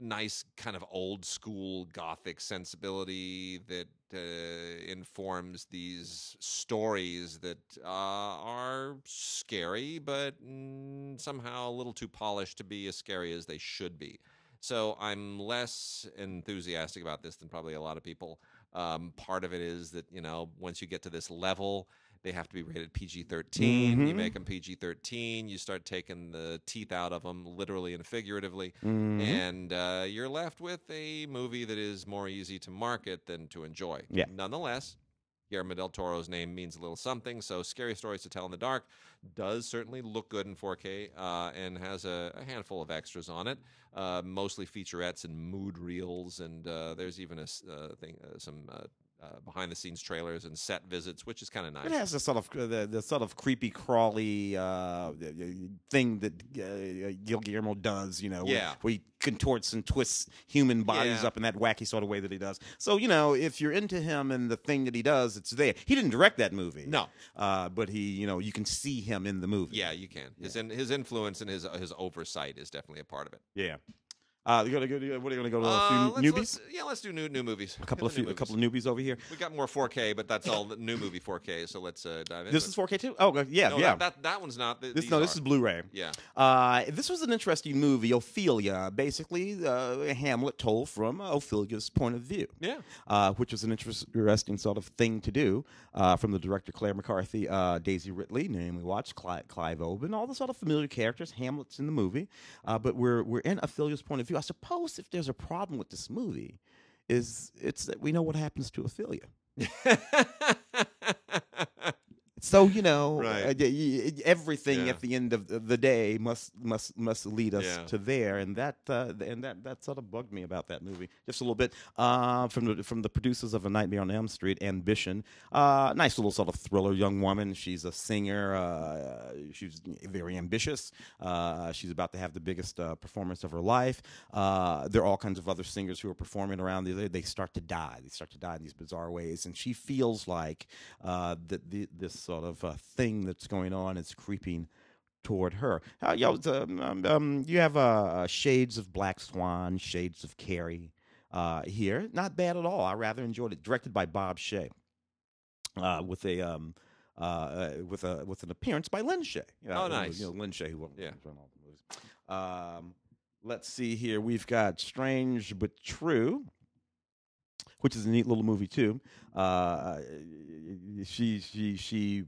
nice kind of old school gothic sensibility that uh, informs these stories that uh, are scary but mm, somehow a little too polished to be as scary as they should be. So i'm less enthusiastic about this than probably a lot of people um, part of it is that you know once you get to this level they have to be rated PG-13. You Mhm. make them PG-13. You start taking the teeth out of them, literally and figuratively Mhm. and uh, you're left with a movie that is more easy to market than to enjoy. Yeah. Nonetheless, Guillermo del Toro's name means a little something, so Scary Stories to Tell in the Dark does certainly look good in 4K uh, and has a, a handful of extras on it, uh, mostly featurettes and mood reels, and uh, there's even a uh, thing, uh, some. Uh, behind the scenes trailers and set visits, which is kind of nice. It has the sort of uh, the, the sort of creepy crawly uh, thing that uh, Gil Guillermo does, you know, where- Yeah. where, he contorts and twists human bodies Yeah. up in that wacky sort of way that he does. So you know, if you're into him and the thing that he does, it's there. He didn't direct that movie, No, uh, but he, you know, you can see him in the movie. yeah, you can. His in, his influence and his his oversight is definitely a part of it. yeah. Uh, you gonna go? What are you gonna go to? Uh, a few let's- newbies. let's- yeah, let's do new new movies. a couple Hit of few, a couple of newbies over here. We got more 4K, but that's all the new movie 4K. So let's uh, dive into This is 4K too. Oh, uh, yeah, no, yeah. That, that that one's not. Th- this no, this is Blu-ray. yeah. Uh, this was an interesting movie, Ophelia. Basically, uh, Hamlet told from Ophelia's point of view, Yeah. uh, which was an interesting sort of thing to do uh, from the director Claire McCarthy, uh, Daisy Ridley, Naomi Watts, Clive, Clive Owen, all the sort of familiar characters. Hamlet's in the movie, uh, but we're we're in Ophelia's point of view. I suppose if there's a problem with this movie, is it's that we know what happens to Ophelia. So you know, Right. uh, everything Yeah. at the end of the- day must must must lead us Yeah. to there, and that uh, and that that sort of bugged me about that movie just a little bit. Uh, from the from the producers of A Nightmare on Elm Street, Ambition, uh, nice little sort of thriller. Young woman, she's a singer. Uh, she's very ambitious. Uh, she's about to have the biggest uh, performance of her life. Uh, there are all kinds of other singers who are performing around. They, they start to die. They start to die in these bizarre ways, and she feels like uh, that the, this sort of uh, thing that's going on is creeping toward her. Uh, you, know, um, um, you have uh, uh, shades of Black Swan, shades of Carrie uh, here. Not bad at all. I rather enjoyed it. Directed by Bob Shea, uh, with a um, uh, with a with an appearance by Lin Shaye. Oh, nice. You know, Shaye, who Yeah. run all the movies. Um, let's see here. We've got Strange but True, which is a neat little movie too. Uh, she she she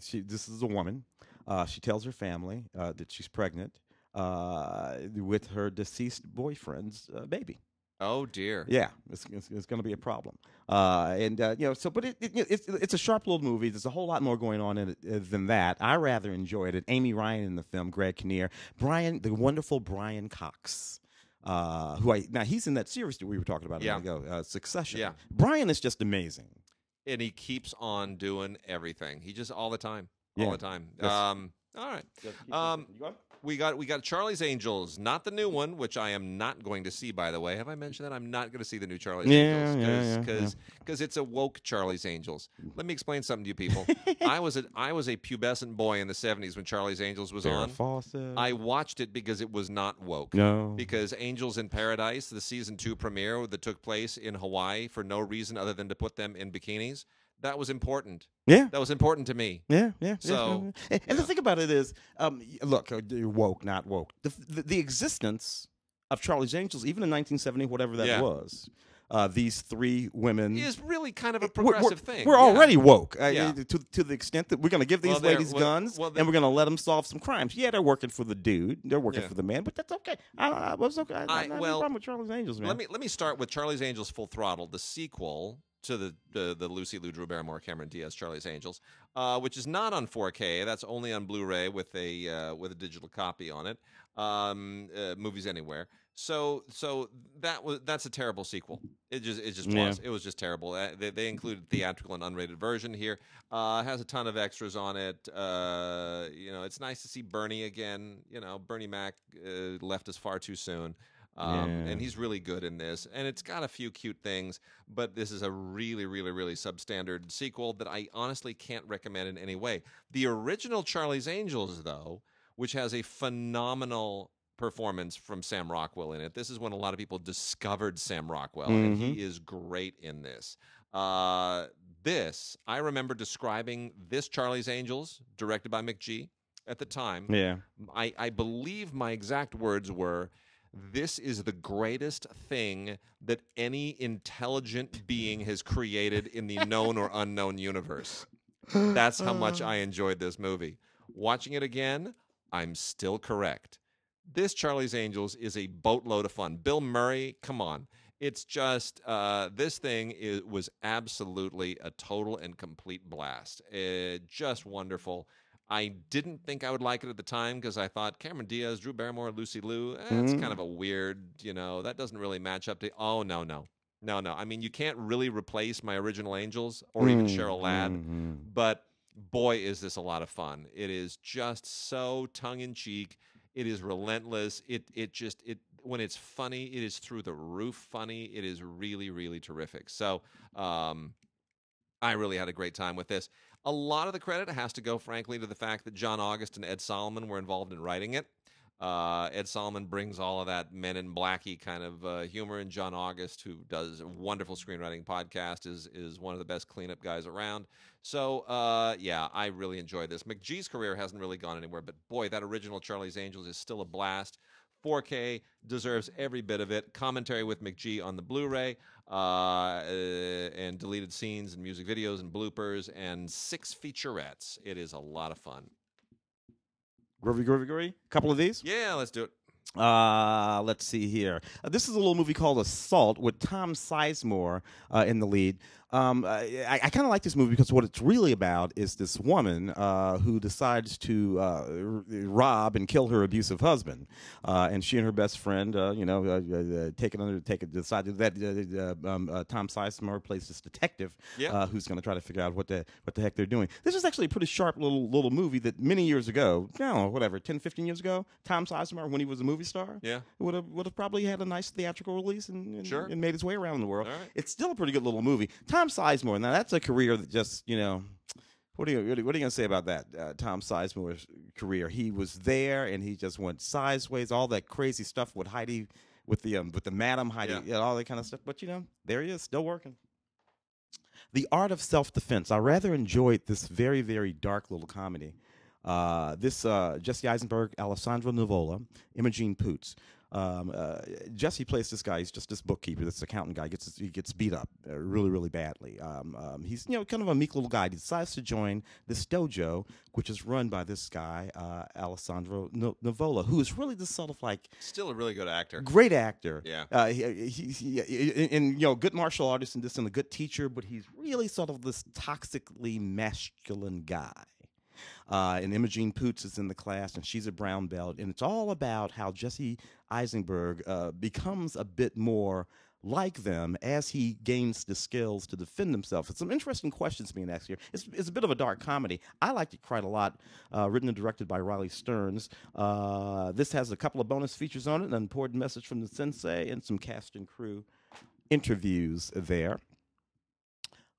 she. This is a woman. Uh, she tells her family uh, that she's pregnant uh, with her deceased boyfriend's uh, baby. Oh dear. Yeah, it's, it's, it's going to be a problem. Uh, and uh, you know, so but it, it, it's it's a sharp little movie. There's a whole lot more going on in it uh, than that. I rather enjoyed it. Amy Ryan in the film, Greg Kinnear, Brian, the wonderful Brian Cox. Uh, who I now he's in that series that we were talking about a Yeah. minute ago, uh, Succession. Yeah. Brian is just amazing. And he keeps on doing everything. He just all the time. Yeah. All the time. Yes. Um all right. Um, We got we got Charlie's Angels, not the new one, which I am not going to see. By the way, have I mentioned that I'm not going to see the new Charlie's Yeah, Angels yeah, yeah, because because it's a woke Charlie's Angels. Let me explain something to you people. I was a I was a pubescent boy in the '70s when Charlie's Angels was Farrah on. Fawcett. I watched it because it was not woke. no. Because Angels in Paradise, the season two premiere that took place in Hawaii for no reason other than to put them in bikinis, that was important. yeah. That was important to me. Yeah, yeah. yeah, So, yeah. and, and the thing about it is, um, look, uh, you're woke, not woke. The, the the existence of Charlie's Angels, even in 1970, whatever that Yeah. was, uh, these three women Is really kind of a we're- we're- progressive thing. We're yeah. already woke uh, Yeah. to to the extent that we're going to give these Well, ladies well- guns well, and we're going to let them solve some crimes. Yeah, they're working for the dude, they're working Yeah. for the man, but that's okay. I, I was okay. I, I, I- have no well, problem with Charlie's Angels, man. Let me let me start with Charlie's Angels Full Throttle, the sequel to the the, the Lucy Liu Drew Barrymore Cameron Diaz Charlie's Angels, uh, which is not on 4K. That's only on Blu-ray with a uh, with a digital copy on it. Um, uh, movies anywhere. So so that was that's a terrible sequel. It just it just Yeah. was. It was just terrible. Uh, they, they included theatrical and unrated version here. Uh, has a ton of extras on it. Uh, you know, it's nice to see Bernie again. You know, Bernie Mac uh, left us far too soon. Um, Yeah. And he's really good in this. And it's got a few cute things, but this is a really, really, really substandard sequel that I honestly can't recommend in any way. The original Charlie's Angels, though, which has a phenomenal performance from Sam Rockwell in it. This is when a lot of people discovered Sam Rockwell, and he is great in this. Uh, this, I remember describing this Charlie's Angels, directed by McG at the time. yeah, I, I believe my exact words were this is the greatest thing that any intelligent being has created in the known or unknown universe. That's how much I enjoyed this movie. Watching it again, I'm still correct. This Charlie's Angels is a boatload of fun. Bill Murray, come on. It's just uh, this thing is, was absolutely a total and complete blast. Uh, just wonderful. I didn't think I would like it at the time because I thought Cameron Diaz, Drew Barrymore, Lucy Liu, eh, it's Mhm. kind of a weird, you know, that doesn't really match up to. Oh, no, no. No, no. I mean, you can't really replace my original Angels or even Mm, Cheryl Ladd mhm. but boy is this a lot of fun it is just so tongue-in-cheek it is relentless it it just it when it's funny it is through the roof funny it is really really terrific so um i really had a great time with this a lot of the credit has to go frankly to the fact that john august and ed solomon were involved in writing it uh, Ed Solomon brings all of that Men in Blacky kind of uh, humor, and John August, who does a wonderful screenwriting podcast, is is one of the best cleanup guys around. So, uh, yeah, I really enjoyed this. McG's career hasn't really gone anywhere, but boy, that original Charlie's Angels is still a blast. 4K deserves every bit of it. Commentary with McG on the Blu-ray, uh, uh, and deleted scenes and music videos and bloopers and six featurettes. It is a lot of fun. Groovy, groovy, groovy. A couple of these. Yeah, let's do it. Uh, let's see here. Uh, this is a little movie called Assault with Tom Sizemore uh, in the lead. Um, I, I kind of like this movie because what it's really about is this woman uh, who decides to uh, r- rob and kill her abusive husband, uh, and she and her best friend, uh, you know, uh, uh, take it under, take it, decided that uh, uh, um, uh, Tom Sizemore plays this detective Yeah. uh, who's going to try to figure out what the what the heck they're doing. This is actually a pretty sharp little little movie that many years ago, know, whatever, 10, 15 years ago, Tom Sizemore when he was a movie star, Yeah. would have would have probably had a nice theatrical release and, and, Sure. and made its way around the world. Right. It's still a pretty good little movie. Tom Sizemore. Now that's a career that just you know. What are you what are you going to say about that? Uh, Tom Sizemore's career. He was there and he just went sideways. All that crazy stuff with Heidi, with the um, with the Madam Heidi, Yeah. know, all that kind of stuff. But you know, there he is, still working. The Art of Self Defense. I rather enjoyed this very, very dark little comedy. Uh, this uh, Jesse Eisenberg, Alessandro Nivola, Imogen Poots. Um, uh, Jesse plays this guy. He's just this bookkeeper, this accountant guy. Gets he gets beat up uh, really, really badly. Um, um, he's you know kind of a meek little guy. He decides to join this dojo, which is run by this guy uh, Alessandro Nivola, who is really this sort of like Still a really good actor. great actor. Yeah. Uh, he, he, he, and, you know, good martial artist and this and a good teacher, but he's really sort of this toxically masculine guy. Uh, and Imogen Poots is in the class, and she's a brown belt, and it's all about how Jesse Eisenberg uh, becomes a bit more like them as he gains the skills to defend himself. It's some interesting questions being asked here. It's, it's a bit of a dark comedy. I liked it quite a lot. Uh, written and directed by Riley Stearns. Uh, this has a couple of bonus features on it, an important message from the sensei, and some cast and crew interviews there.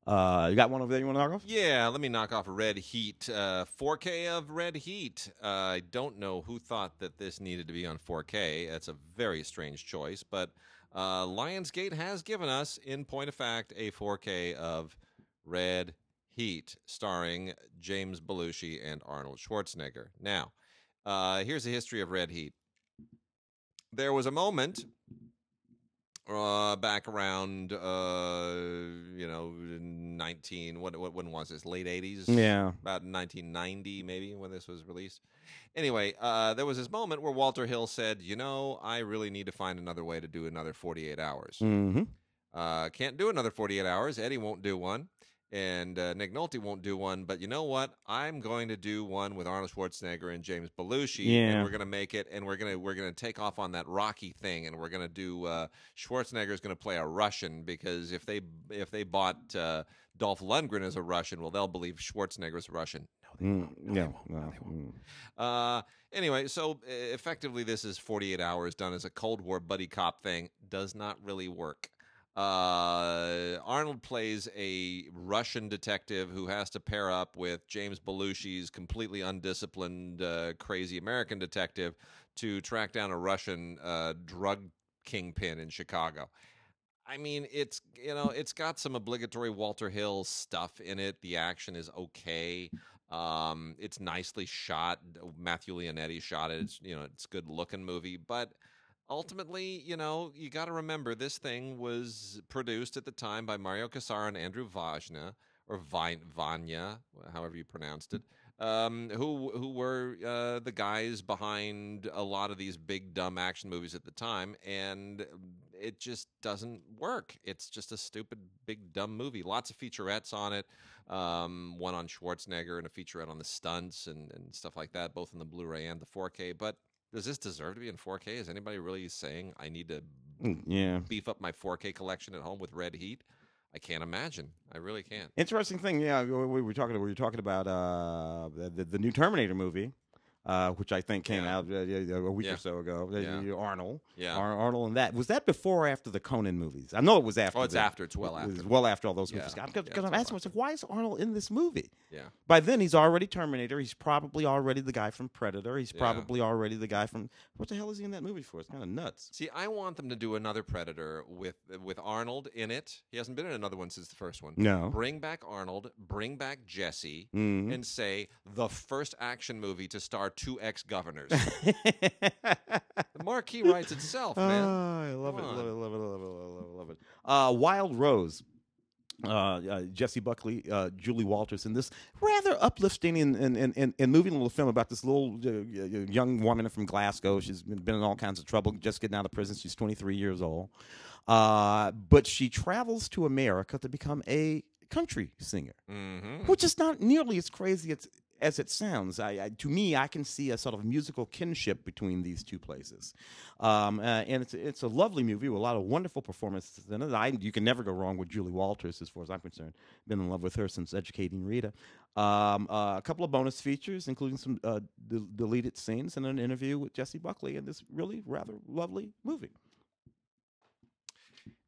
Uh, you got one over there you want to knock off? Yeah, let me knock off Red Heat. Uh, 4K of Red Heat. Uh, I don't know who thought that this needed to be on 4K. That's a very strange choice, but uh, Lionsgate has given us, in point of fact, a 4K of Red Heat, starring James Belushi and Arnold Schwarzenegger. Now, uh, here's the history of Red Heat. There was a moment uh, back around, uh, you know, 19, what, what, when was this? Late 80s? Yeah. About 1990, maybe, when this was released. Anyway, uh, there was this moment where Walter Hill said, you know, I really need to find another way to do another 48 hours. Mm-hmm. Uh, can't do another 48 hours. Eddie won't do one. And uh, Nick Nolte won't do one. But you know what? I'm going to do one with Arnold Schwarzenegger and James Belushi. Yeah. And we're going to make it. And we're going to we're going to take off on that Rocky thing. And we're going to do uh, is going to play a Russian because if they if they bought uh, Dolph Lundgren as a Russian, well, they'll believe Schwarzenegger's a Russian. No, yeah. won't. No, they won't. mm. Uh, anyway, so uh, effectively, this is 48 hours done as a Cold War buddy cop thing. Does not really work. Uh, Arnold plays a Russian detective who has to pair up with James Belushi's completely undisciplined, uh, crazy American detective to track down a Russian uh, drug kingpin in Chicago. I mean, it's you know, it's got some obligatory Walter Hill stuff in it. The action is okay. Um, it's nicely shot. Matthew Leonetti shot it. It's you know, it's a good looking movie, but ultimately, you know, you got to remember this thing was produced at the time by Mario Kassar and Andrew Vajna or Vine, Vanya, however you pronounced it. Um, who who were uh, the guys behind a lot of these big dumb action movies at the time, and it just doesn't work. It's just a stupid big dumb movie. Lots of featurettes on it, um, one on Schwarzenegger and a featurette on the stunts and, and stuff like that, both in the Blu-ray and the 4K. But does this deserve to be in 4K? Is anybody really saying I need to Mm, yeah. beef up my 4K collection at home with Red Heat? I can't imagine. I really can't. Interesting thing, yeah. We, we were talking. We were talking about uh, the, the new Terminator movie, uh, which I think came Yeah. out uh, yeah, a week Yeah. or so ago. Yeah. Arnold, Yeah. Ar- Arnold, and that was that before or after the Conan movies? I know it was after. Oh, it's the- after. It's well it after. well after all those movies. Because I'm asking myself, why is Arnold in this movie? Yeah. By then, he's already Terminator. He's probably already the guy from Predator. He's probably already the guy from what the hell is he in that movie for? It's kind of nuts. See, I want them to do another Predator with with Arnold in it. He hasn't been in another one since the first one. No. Bring back Arnold, bring back Jesse, Mhm. and say the first action movie to star two ex governors. the marquee writes itself, man. Oh, I love it, love it, love it, love it, love it, love it, love it. Uh, Wild Rose. uh, uh, Jessie Buckley, uh, Julie Walters, in this rather uplifting and, and, and, and moving little film about this little uh, young woman from Glasgow. She's been, been in all kinds of trouble, just getting out of prison. She's 23 years old. Uh, but she travels to America to become a country singer, hmm which is not nearly as crazy as, as it sounds. I, I, to me, I can see a sort of musical kinship between these two places. Um, uh, and it's, it's a lovely movie with a lot of wonderful performances in it. I, you can never go wrong with Julie Walters, as far as I'm concerned. Been in love with her since Educating Rita. Um, uh, a couple of bonus features, including some uh, de- deleted scenes and an interview with Jessie Buckley in this really rather lovely movie.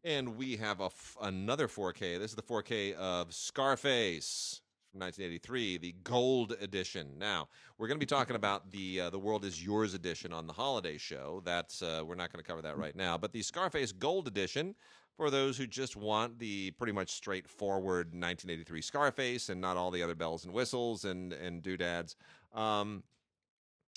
And we have another 4K. This is the 4K of Scarface from 1983, the Gold Edition. Now we're going to be talking about the uh, the World Is Yours edition on the holiday show. That's uh, we're not going to cover that right now. But the Scarface Gold Edition for those who just want the pretty much straightforward 1983 Scarface and not all the other bells and whistles and and doodads. Um,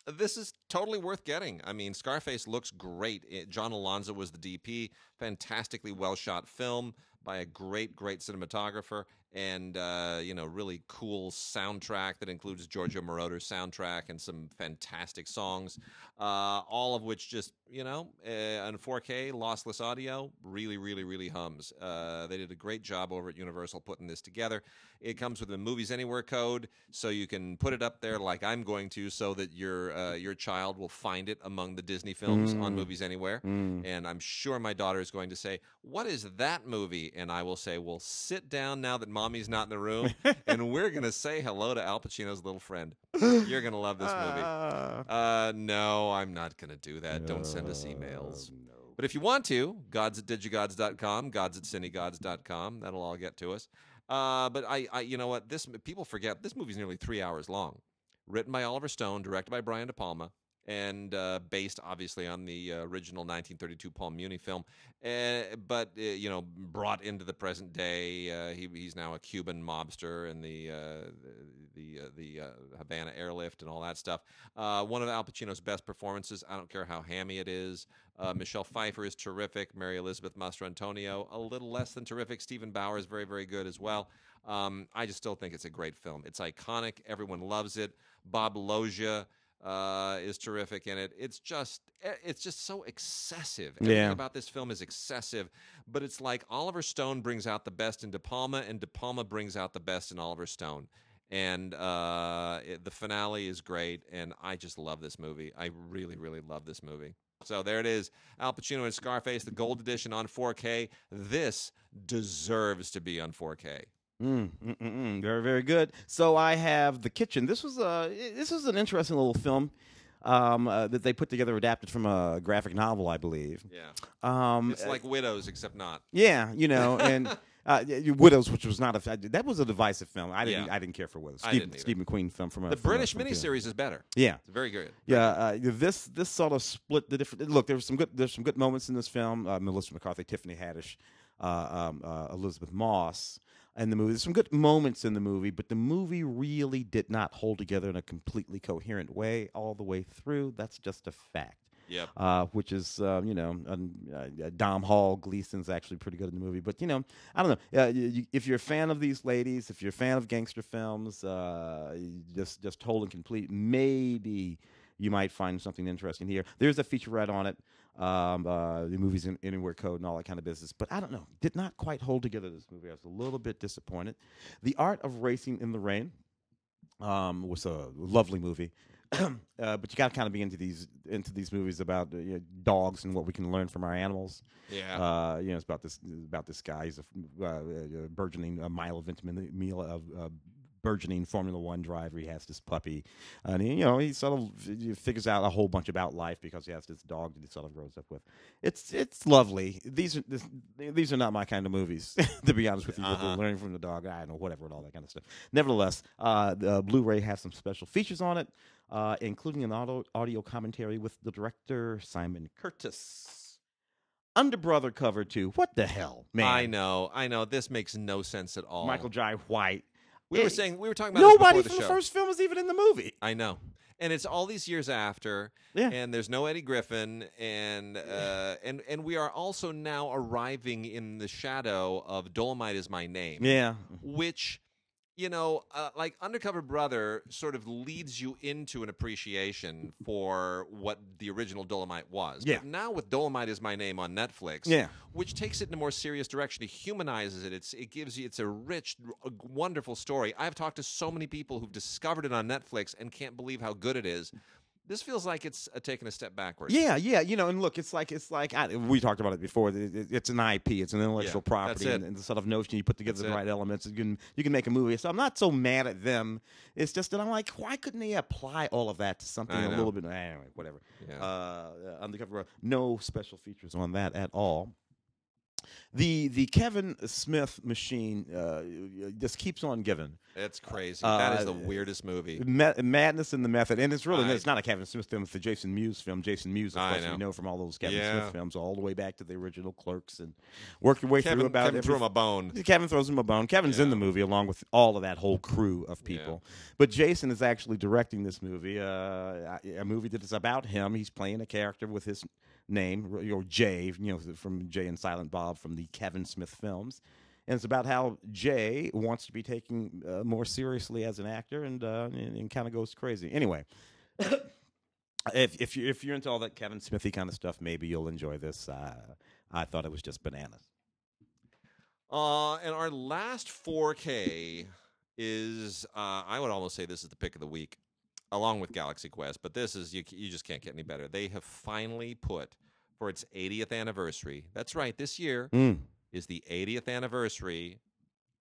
this is totally worth getting. I mean, Scarface looks great. It, John Alonzo was the DP. Fantastically well shot film by a great, great cinematographer, and uh, you know, really cool soundtrack that includes Giorgio Moroder's soundtrack and some fantastic songs. Uh, all of which just you know, uh, on 4K lossless audio, really, really, really hums. Uh, they did a great job over at Universal putting this together. It comes with a Movies Anywhere code, so you can put it up there like I'm going to, so that your uh, your child will find it among the Disney films on Mm. Movies Anywhere. Mm. And I'm sure my daughter is going to say, "What is that movie?" And I will say, "Well, sit down now that mommy's not in the room, and we're going to say hello to Al Pacino's little friend. You're going to love this movie." Ah. Uh, no, I'm not going to do that. Don't send us emails. But if you want to, gods at digigods.com, gods at cinegods.com. That'll all get to us. Uh, but I, I, you know what? This people forget this movie's nearly three hours long. Written by Oliver Stone, directed by Brian De Palma, and uh, based obviously on the uh, original 1932 Paul Muni film. Uh, but uh, you know, brought into the present day. Uh, he, he's now a Cuban mobster in the uh, the uh, the uh, Havana airlift and all that stuff. Uh, one of Al Pacino's best performances. I don't care how hammy it is. Uh, Michelle Pfeiffer is terrific. Mary Elizabeth Mastrantonio, a little less than terrific. Steven Bauer is very, very good as well. Um, I just still think it's a great film. It's iconic. Everyone loves it. Bob Loggia uh, is terrific in it. It's just, eh, it's just so excessive. Everything Yeah. about this film is excessive, but it's like Oliver Stone brings out the best in De Palma, and De Palma brings out the best in Oliver Stone. And uh, it, the finale is great, and I just love this movie. I really, really love this movie. So there it is, Al Pacino and Scarface, the Gold Edition on 4K. This deserves to be on 4K. Mm, mm, mm, mm. Very, very good. So I have the kitchen. This was a this was an interesting little film um, uh, that they put together, adapted from a graphic novel, I believe. Yeah, Um, it's like Widows, except not. yeah, you know, and uh, Widows, which was not a that was a divisive film. I didn't Yeah. I didn't care for Widows. Steve. Steve McQueen film from a The from a- British from a- miniseries is better. Yeah, It's very good. yeah, uh, this this sort of split the different. Look, there was some good there's some good moments in this film. Uh, Melissa McCarthy, Tiffany Haddish, uh, um, uh, Elisabeth Moss, in the movie. There's some good moments in the movie, but the movie really did not hold together in a completely coherent way all the way through. That's just a fact. Yep. Uh, which is, uh, you know, uh, Domhnall Gleeson's actually pretty good in the movie. But you know, I don't know. Uh, you, you, if you're a fan of these ladies, if you're a fan of gangster films, uh, just just whole and complete, maybe you might find something interesting here. There's a featurette on it. Um, uh, the movie's in anywhere code and all that kind of business. But I don't know. Did not quite hold together this movie. I was a little bit disappointed. The Art of Racing in the Rain um, was a lovely movie. uh, but you got to kind of be into these into these movies about uh, you know, dogs and what we can learn from our animals. Yeah. Uh, you know, it's about this about this guy. He's a uh, uh, burgeoning a mile of intimate meal of uh, burgeoning Formula One driver. He has this puppy, and he, you know he sort of figures out a whole bunch about life because he has this dog that he sort of grows up with. It's it's lovely. These are this, these are not my kind of movies, to be honest with you. Uh-huh. Learning from the dog, I don't know, whatever, and all that kind of stuff. Nevertheless, uh, the Blu-ray has some special features on it, uh, including an audio audio commentary with the director Simon Curtis. Underbrother cover too. What the hell, man? I know. I know. This makes no sense at all. Michael Jai White. We were Eh, saying we were talking about Nobody from the the first film is even in the movie. I know. and it's all these years after, Yeah. and there's no Eddie Griffin, and uh, and and we are also now arriving in the shadow of Dolemite is my name, Yeah. which you know, uh, like Undercover Brother sort of leads you into an appreciation for what the original Dolemite was. Yeah. But now with Dolemite is my name on Netflix, Yeah. which takes it in a more serious direction. It humanizes it. It's it gives you it's a rich, r- wonderful story. I've talked to so many people who've discovered it on Netflix and can't believe how good it is. This feels like it's uh, taking a step backwards. Yeah, yeah, you know, and look, it's like it's like I, we talked about it before. it- it- It's an IP, it's an intellectual that's property, and, and the sort of notion you put together That's the it. right elements, you can you can make a movie. So I'm not so mad at them. It's just that I'm like, why couldn't they apply all of that to something I a know. little bit? Anyway, whatever. Yeah. Uh, uh, undercover, no special features on that at all. The the Kevin Smith machine uh, just keeps on giving. It's crazy. that is the Uh, weirdest movie. Ma- Madness in the Method, and it's really I- it's not a Kevin Smith film; it's the Jason Mewes film. Jason Mewes, of course, know. we know from all those Kevin Yeah. Smith films, all the way back to the original Clerks, and work your way Kevin, through about Kevin threw him a bone. Kevin throws him a bone. Kevin's in the movie along with all of that whole crew of people. But Jason is actually directing this movie, uh, a movie that is about him. He's playing a character with his name, or Jay, you know, from Jay and Silent Bob from the Kevin Smith films. And it's about how Jay wants to be taken uh, more seriously as an actor and, uh, and, and kind of goes crazy. Anyway. If if you if you're into all that Kevin Smithy kind of stuff, maybe you'll enjoy this. Uh, I thought it was just bananas. Uh, and our last 4K is, uh, I would almost say this is the pick of the week, along with Galaxy Quest. But this is you, you just can't get any better. They have finally put for its 80th anniversary. That's right. This year Mm. is the 80th anniversary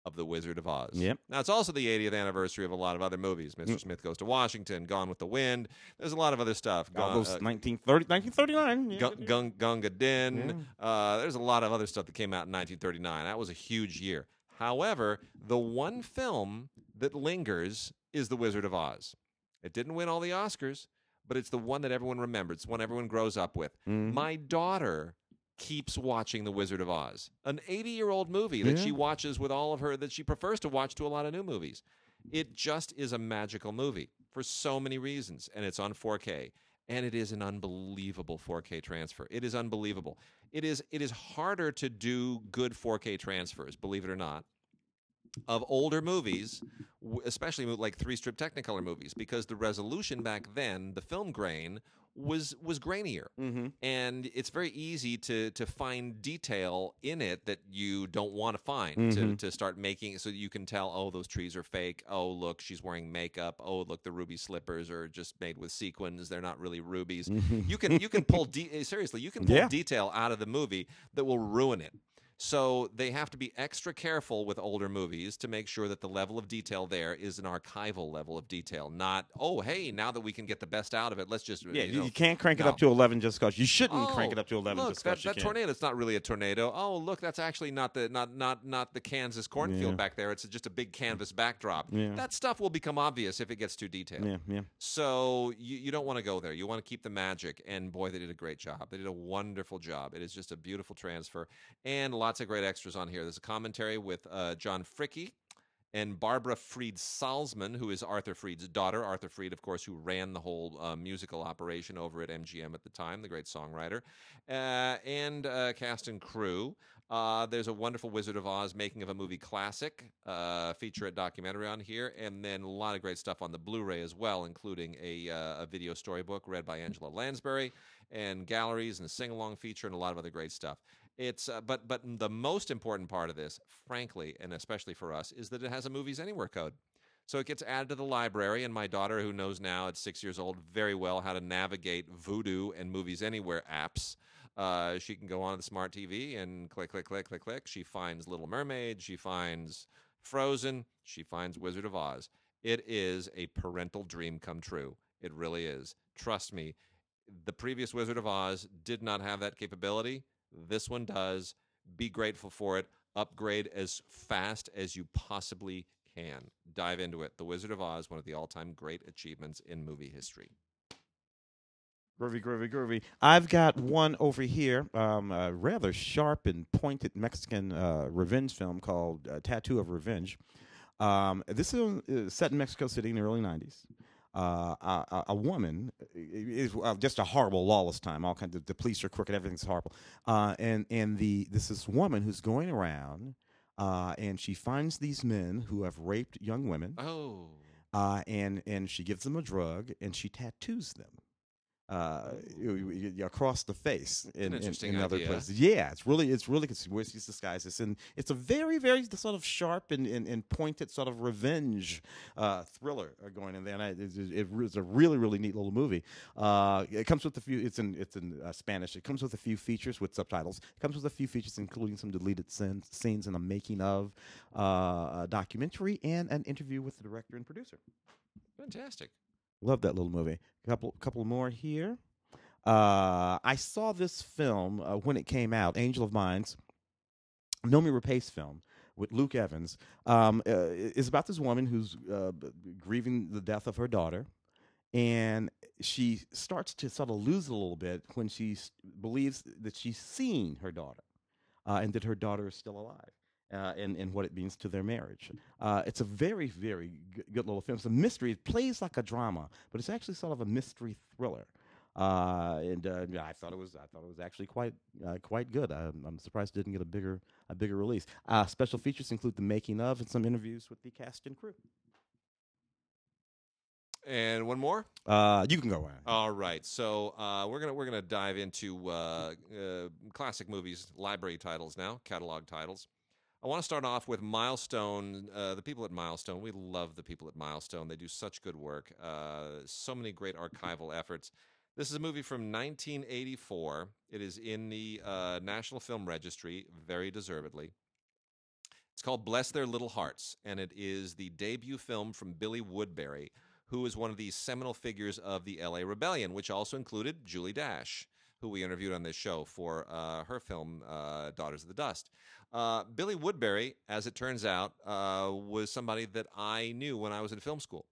of The Wizard of Oz. Yep. Now it's also the 80th anniversary of a lot of other movies. Mr. Mm. Smith Goes to Washington, Gone with the Wind. There's a lot of other stuff. All Gone- those uh, 1930, 1939. yeah. Gun, Gun, Gunga Din. Uh, there's a lot of other stuff that came out in 1939. That was a huge year. However, the one film that lingers is The Wizard of Oz. It didn't win all the Oscars, but it's the one that everyone remembers. It's one everyone grows up with. Mhm. My daughter keeps watching The Wizard of Oz, an 80 year old movie that Yeah. she watches with all of her, that she prefers to watch to a lot of new movies. It just is a magical movie for so many reasons, and it's on 4K. And it is an unbelievable 4K transfer. It is unbelievable. It is it is harder to do good 4K transfers, believe it or not, of older movies, especially like three strip Technicolor movies, because the resolution back then, the film grain was was grainier Mhm. and it's very easy to to find detail in it that you don't want to find to, Mhm. to start making so you can tell oh those trees are fake oh look she's wearing makeup oh look the ruby slippers are just made with sequins they're not really rubies you can you can pull de- eh, seriously you can pull Yeah. detail out of the movie that will ruin it so they have to be extra careful with older movies to make sure that the level of detail there is an archival level of detail not oh hey now that we can get the best out of it let's just Yeah, you know, you can't crank it up to 11 just because you shouldn't crank Oh, it up to 11 Look, just that, that tornado. It's not really a tornado. Oh, look, that's actually not the not not not the Kansas cornfield Yeah. back there. It's just a big canvas backdrop. Yeah. That stuff will become obvious if it gets too detailed. Yeah, yeah. So you, you don't want to go there. You want to keep the magic. And boy, they did a great job. They did a wonderful job. It is just a beautiful transfer and lots of great extras on here. There's a commentary with uh, John Fricke and Barbara Freed Saltzman, who is Arthur Freed's daughter. Arthur Freed, of course, who ran the whole uh, musical operation over at MGM at the time, the great songwriter, uh, and uh, cast and crew. Uh, there's a wonderful Wizard of Oz making of a movie classic, uh, featurette documentary on here, and then a lot of great stuff on the Blu-ray as well, including a, uh, a video storybook read by Angela Lansbury, and galleries and a sing-along feature, and a lot of other great stuff. It's uh, but but the most important part of this, frankly, and especially for us, is that it has a Movies Anywhere code. So it gets added to the library, and my daughter, who knows now at six years old very well how to navigate Vudu and Movies Anywhere apps, uh, she can go on the smart TV and click, click, click, click, click. She finds Little Mermaid. She finds Frozen. She finds Wizard of Oz. It is a parental dream come true. It really is. Trust me. The previous Wizard of Oz did not have that capability. This one does. Be grateful for it. Upgrade as fast as you possibly can. Dive into it. The Wizard of Oz, one of the all time great achievements in movie history. Groovy, groovy, groovy. I've got one over here, um, a rather sharp and pointed Mexican uh, revenge film called uh, Tattoo of Revenge. Um, this is uh, set in Mexico City in the early 90s. Uh, a, a- a woman is uh, just a horrible, lawless time. All kinds of the police are crooked. Everything's horrible. Uh, and and the this this woman who's going around, uh, and she finds these men who have raped young women, Oh. uh, and and she gives them a drug, and she tattoos them. Uh, across the face in, in, interesting in other idea. places. Yeah, it's really it's really good. Where she's disguised as, and it's a very very sort of sharp and, and, and pointed sort of revenge uh, thriller uh, going in there. And I, it's, it, it's a really really neat little movie. Uh, it comes with a few. It's in it's in uh, Spanish. It comes with a few features with subtitles. It comes with a few features, including some deleted scenes, scenes in a making of uh, a documentary and an interview with the director and producer. Fantastic. Love that little movie. Couple couple more here. Uh, I saw this film uh, when it came out, Angel of Minds, Noomi Rapace film with Luke Evans. Um, uh, is about this woman who's uh, grieving the death of her daughter, and she starts to sort of lose a little bit when she believes that she's seen her daughter, uh, and that her daughter is still alive. Uh, and, and what it means to their marriage. Uh, it's a very, very g- good little film. It's a mystery. It plays like a drama, but it's actually sort of a mystery thriller. Uh, and uh, I thought it was. I thought it was actually quite, uh, quite good. I'm, I'm surprised it didn't get a bigger, a bigger release. Uh, special features include the making of and some interviews with the cast and crew. And one more. Uh, you can go on. All right, so uh, we're gonna we're gonna dive into uh, uh, classic movies, library titles now, catalog titles. I want to start off with Milestone. Uh, the people at Milestone, we love the people at Milestone. They do such good work. Uh, so many great archival efforts. This is a movie from 1984. It is in the uh, National Film Registry, very deservedly. It's called Bless Their Little Hearts, and it is the debut film from Billy Woodberry, who is one of the seminal figures of the LA Rebellion, which also included Julie Dash, who we interviewed on this show for uh, her film uh, Daughters of the Dust. Uh, Billy Woodberry, as it turns out, uh, was somebody that I knew when I was in film school.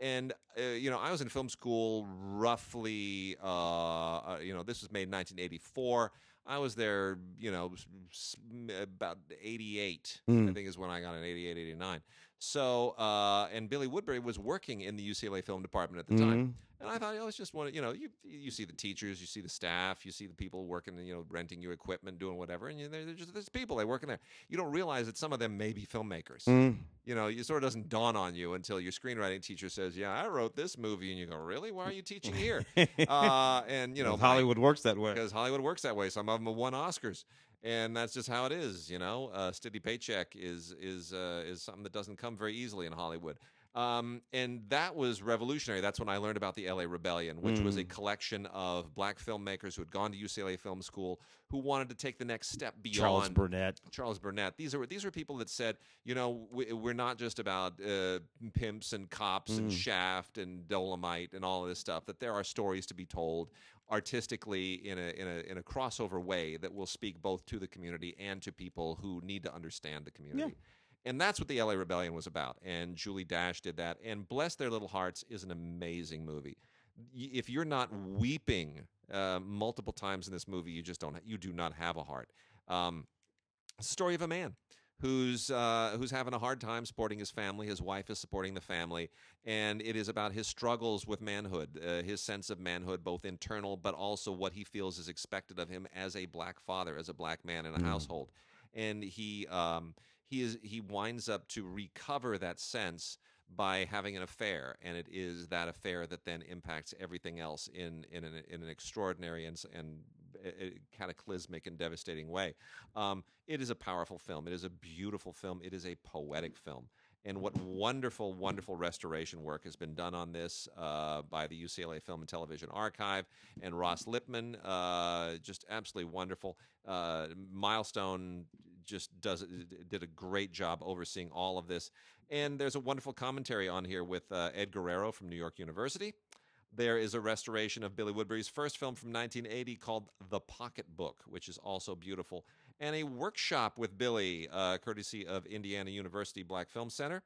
And, uh, you know, I was in film school roughly, uh, uh, you know, this was made in 1984. I was there, you know, about 88, I Mm. think is when I got in 88, 89. So, uh, and Billy Woodberry was working in the UCLA film department at the time. Mhm. And I thought, oh, it's just one. of- You know, you you see the teachers, you see the staff, you see the people working, you know, renting you equipment, doing whatever, and you, they're they're just there's people they working there. You don't realize that some of them may be filmmakers. Mm. You know, it sort of doesn't dawn on you until your screenwriting teacher says, "Yeah, I wrote this movie," and you go, "Really? Why are you teaching here?" uh, and you know, Hollywood works that way. because Hollywood works that way. Some of them have won Oscars, and that's just how it is. You know, uh, steady paycheck is is uh, is something that doesn't come very easily in Hollywood. Um, and that was revolutionary. That's when I learned about the LA Rebellion, which was a Mm. collection of black filmmakers who had gone to UCLA Film School who wanted to take the next step beyond Charles Burnett. Charles Burnett. These are these are people that said, you know, we, we're not just about uh, pimps and cops and Mm. Shaft and Dolemite and all of this stuff. That there are stories to be told artistically in a in a in a crossover way that will speak both to the community and to people who need to understand the community. And that's what the LA Rebellion was about. And Julie Dash did that. And Bless Their Little Hearts is an amazing movie. If you're not weeping uh, multiple times in this movie, you just don't. You do not have a heart. Um, it's the story of a man who's uh, who's having a hard time supporting his family. His wife is supporting the family, and it is about his struggles with manhood, uh, his sense of manhood, both internal but also what he feels is expected of him as a black father, as a black man in a Mm. household. And he um, he is he winds up to recover that sense by having an affair, and it is that affair that then impacts everything else in in an, in an extraordinary and and uh, cataclysmic and devastating way. Um, it is a powerful film. It is a beautiful film. It is a poetic film. And what wonderful, wonderful restoration work has been done on this uh, by the UCLA Film and Television Archive and Ross Lipman. Uh, just absolutely wonderful. Uh, Milestone just does did a great job overseeing all of this. And there's a wonderful commentary on here with uh, Ed Guerrero from New York University. There is a restoration of Billy Woodberry's first film from 1980 called The Pocketbook, which is also beautiful, and a workshop with Billy, uh, courtesy of Indiana University Black Film Center.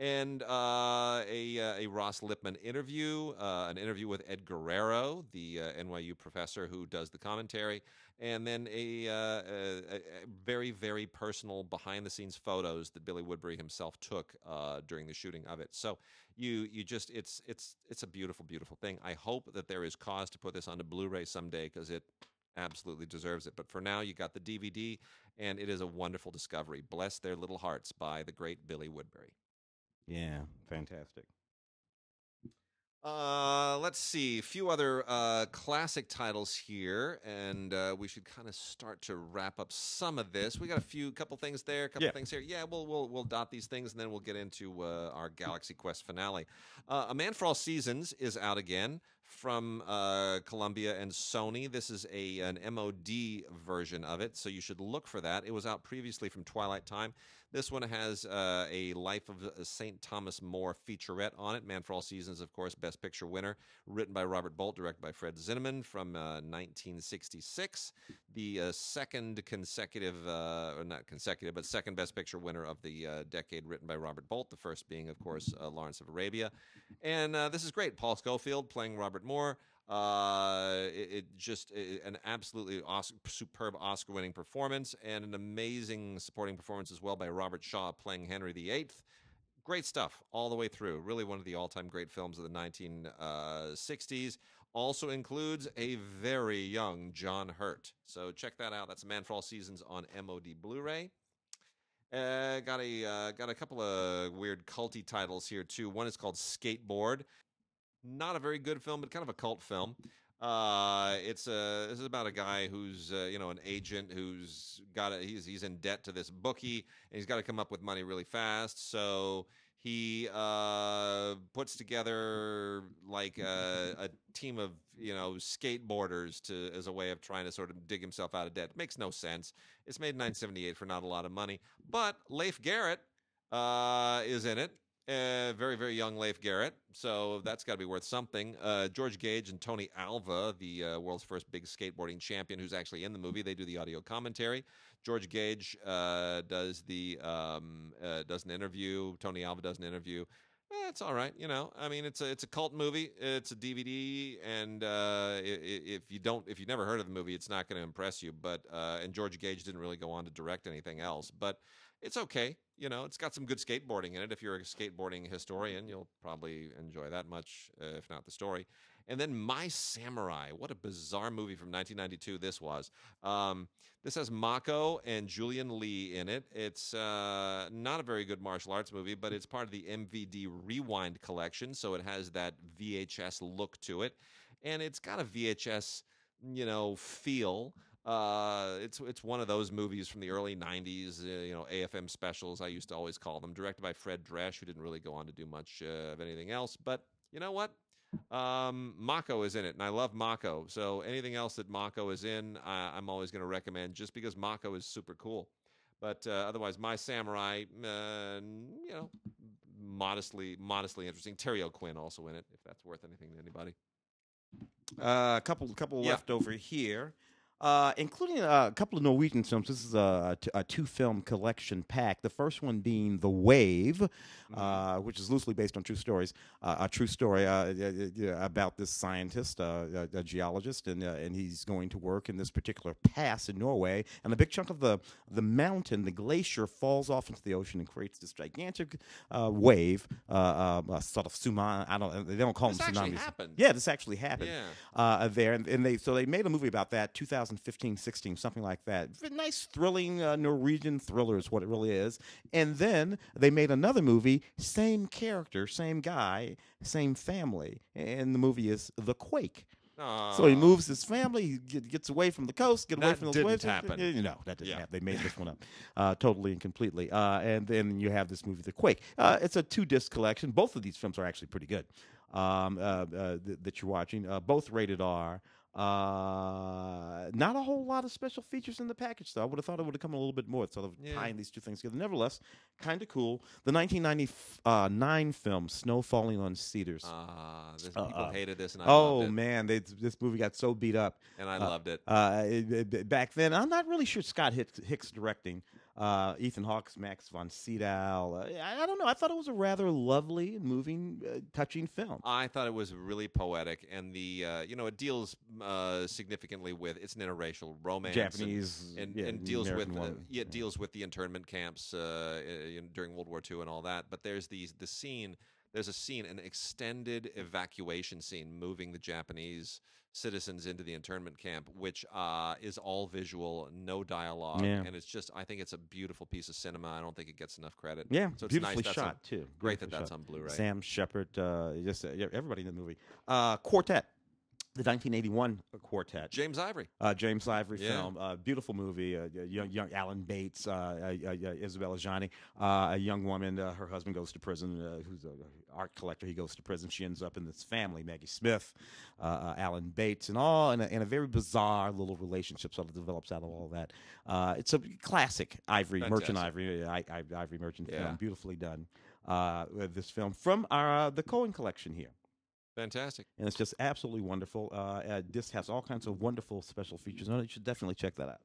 And uh, a, uh, a Ross Lipman interview, uh, an interview with Ed Guerrero, the uh, NYU professor who does the commentary, and then a, uh, a, a very, very personal behind the scenes photos that Billy Woodberry himself took during the shooting of it. So you you just it's it's it's a beautiful, beautiful thing. I hope that there is cause to put this onto Blu-ray someday because it absolutely deserves it. But for now, you got the DVD, and it is a wonderful discovery. Bless their little hearts by the great Billy Woodberry. Yeah, fantastic. Uh, let's see a few other uh, classic titles here, and uh, we should kind of start to wrap up some of this. We got a few, couple things there, a couple Yeah. things here. Yeah, we'll we'll we'll dot these things, and then we'll get into uh, our Galaxy Quest finale. Uh, a Man for All Seasons is out again from uh, Columbia and Sony. This is a an MOD version of it, so you should look for that. It was out previously from Twilight Time. This one has uh, a Life of uh, St. Thomas More featurette on it. Man for All Seasons, of course, Best Picture winner. Written by Robert Bolt, directed by Fred Zinnemann from uh, 1966. The uh, second consecutive, uh, or not consecutive, but second Best Picture winner of the uh, decade, written by Robert Bolt. The first being, of course, Lawrence of Arabia. And this is great. Paul Scofield playing Robert Moore. Uh, it, it just i an absolutely Os- superb Oscar-winning performance, and an amazing supporting performance as well by Robert Shaw playing Henry VIII. Great stuff all the way through. Really one of the all-time great films of the 1960s. Also includes a very young John Hurt. So check that out. That's Man for All Seasons on MOD Blu-ray. Uh, got a uh, got a couple of weird culty titles here too. One is called Skateboard. Not a very good film, but kind of a cult film. Uh, it's a this is about a guy who's uh, you know an agent who's got a, he's he's in debt to this bookie and he's got to come up with money really fast. So he uh, puts together like a, a team of you know skateboarders to as a way of trying to sort of dig himself out of debt. makes no sense. It's made in 1978 for not a lot of money, but Leif Garrett uh, is in it. Uh, very, very young Leif Garrett, so that's got to be worth something. Uh, George Gage and Tony Alva, the uh, world's first big skateboarding champion, who's actually in the movie. They do the audio commentary. George Gage uh, does the um, uh, does an interview. Tony Alva does an interview. Eh, it's all right, you know. I mean, it's a it's a cult movie. It's a DVD, and uh, if you don't, if you've never heard of the movie, it's not going to impress you. But and George Gage didn't really go on to direct anything else, but it's okay. You know, it's got some good skateboarding in it. If you're a skateboarding historian, you'll probably enjoy that much, uh, if not the story. And then My Samurai. What a bizarre movie from 1992 this was. Um, this has Mako and Julian Lee in it. It's uh, not a very good martial arts movie, but it's part of the MVD Rewind collection, so it has that VHS look to it, and it's got a VHS, you know, feel. Uh, it's it's one of those movies from the early '90s, uh, you know, AFM specials. I used to always call them. Directed by Fred Dresch, who didn't really go on to do much uh, of anything else. But you know what? Um, Mako is in it, and I love Mako. So anything else that Mako is in, I, I'm always going to recommend, just because Mako is super cool. But uh, otherwise, My Samurai, uh, you know, modestly modestly interesting. Terry O'Quinn also in it, if that's worth anything to anybody. Uh, a couple, couple Yeah. left over here, uh, including a couple of Norwegian films. This is a two-film collection pack. The first one being The Wave, uh, which is loosely based on true stories. Uh, a true story uh, about this scientist, uh, a, a geologist, and uh, and he's going to work in this particular pass in Norway. And a big chunk of the the mountain, the glacier, falls off into the ocean and creates this gigantic uh, wave, uh, uh, a sort of tsunami. I don't. They don't call This them actually tsunamis. happened. Yeah, this actually happened Yeah. uh, there, and, and they so they made a movie about that, 2015, 16, something like that. Nice, thrilling uh, Norwegian thriller is what it really is. And then they made another movie, same character, same guy, same family, and the movie is The Quake. So he moves his family, he gets away from the coast, get away from didn't waves. happen. You know, that didn't Yeah. happen. They made this one up uh, totally and completely. Uh, and then you have this movie, The Quake. Uh, it's a two disc collection. Both of these films are actually pretty good um, uh, uh, th- that you're watching. Uh, both rated R. Uh, not a whole lot of special features in the package, though. I would have thought it would have come a little bit more, It's sort of Yeah. tying these two things together. Nevertheless, kind of cool. The 1999 film Snow Falling on Cedars. Ah, Uh, people uh, hated this, and I oh loved it, man, they, this movie got so beat up. and I uh, loved it. Uh, it- it- back then, I'm not really sure Scott Hicks, Hicks directing. Uh, Ethan Hawke's Max von Sydow. Uh, I, I don't know. I thought it was a rather lovely, moving, uh, touching film. I thought it was really poetic, and the uh, you know it deals uh, significantly with it's an interracial romance, and- Japanese and, yeah, and deals with American woman. yeah, it deals with the internment camps uh, in, during World War II and all that. But there's these the scene. There's a scene, an extended evacuation scene, moving the Japanese citizens into the internment camp, which uh, is all visual, no dialogue, Yeah. and it's just. I think it's a beautiful piece of cinema. I don't think it gets enough credit. Yeah, so it's beautifully nice. Shot too. great that that's shot. on Blu-ray. Sam Shepard, uh, just uh, everybody in the movie. Uh, Quartet, the 1981 Quartet. James Ivory. Uh, James Ivory Yeah. film, uh, beautiful movie. Uh, young, young Alan Bates, uh, uh, uh, Isabelle Adjani, uh, a young woman. Uh, her husband goes to prison. Uh, who's an art collector? He goes to prison. She ends up in this family. Maggie Smith, Alan Bates, and all, and a, a very bizarre little relationship sort of develops out of all that. Uh, it's a classic Ivory Merchant Ivory, I, I, Ivory Merchant Yeah. film, beautifully done. Uh, this film from our uh, the Cohen collection here Fantastic. and it's just absolutely wonderful. Uh, uh, this has all kinds of wonderful special features on it. You should definitely check that out.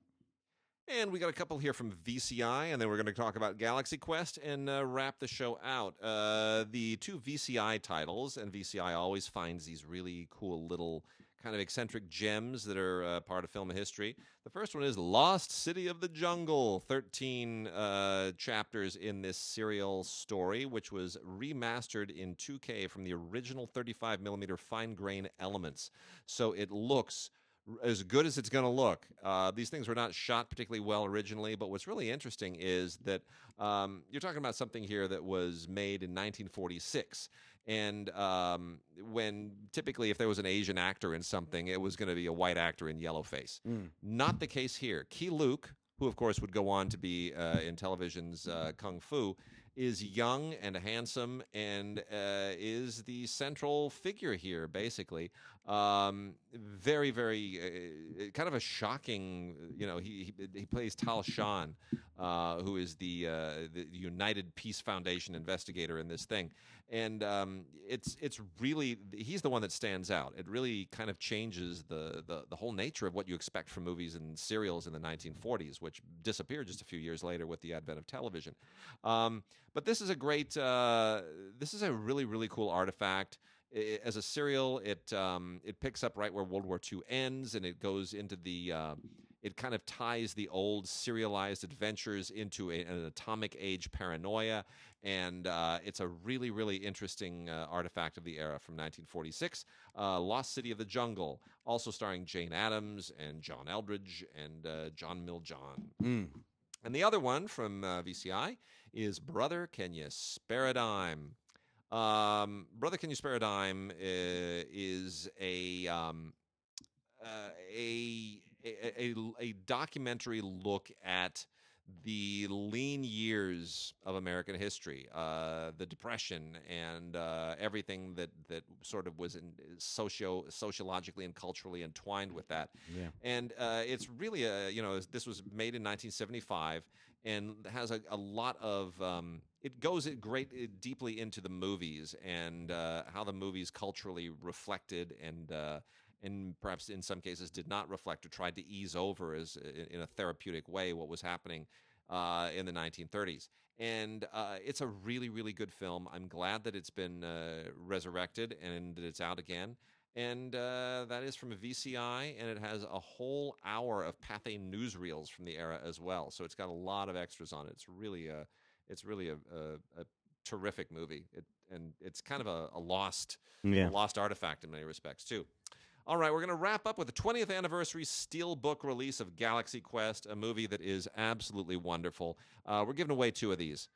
And we got a couple here from VCI, and then we're going to talk about Galaxy Quest and uh, wrap the show out. Uh, the two VCI titles, and VCI always finds these really cool little kind of eccentric gems that are uh, part of film history. The first one is Lost City of the Jungle, 13 uh, chapters in this serial story, which was remastered in 2K from the original 35 millimeter fine grain elements. So it looks as good as it's going to look. Uh, these things were not shot particularly well originally, but what's really interesting is that um, you're talking about something here that was made in 1946. And um, when typically, if there was an Asian actor in something, it was going to be a white actor in yellow face. Mm. Not the case here. Keye Luke, who of course would go on to be uh, in television's uh, Kung Fu, is young and handsome and uh, is the central figure here, basically. Um, very, very uh, kind of a shocking, you know, he, he, he plays Tal Shan, uh, who is the, uh, the United Peace Foundation investigator in this thing. And um, it's it's really he's the one that stands out. It really kind of changes the, the the whole nature of what you expect from movies and serials in the 1940s, which disappeared just a few years later with the advent of television. Um, but this is a great, uh, this is a really really cool artifact. As a serial, it um, it picks up right where World War II ends, and it goes into the. Uh, it kind of ties the old serialized adventures into a, an atomic age paranoia, and uh, it's a really, really interesting uh, artifact of the era from 1946. Uh, Lost City of the Jungle, also starring Jane Adams and John Eldredge and uh, John Miljan. Mm. And the other one from uh, VCI is Brother Can You Spare a Dime? Um, Brother Can You Spare a Dime uh, is a, um, uh, a, a, a, a documentary look at the lean years of American history, uh, the Depression, and uh, everything that, that sort of was in socio sociologically and culturally entwined with that Yeah. and uh, it's really a you know this was made in 1975 and has a, a lot of um, it goes great it deeply into the movies and uh, how the movies culturally reflected and uh, and perhaps in some cases did not reflect or tried to ease over as in, a therapeutic way what was happening uh, in the 1930s and uh, it's a really really good film i'm glad that it's been uh, resurrected and that it's out again and uh, that is from a VCI, and it has a whole hour of Pathé newsreels from the era as well. So it's got a lot of extras on it. It's really a, it's really a, a, a terrific movie. It, and it's kind of a, a lost, Yeah. a lost artifact in many respects too. All right, we're going to wrap up with the 20th anniversary steelbook release of Galaxy Quest, a movie that is absolutely wonderful. Uh, we're giving away two of these.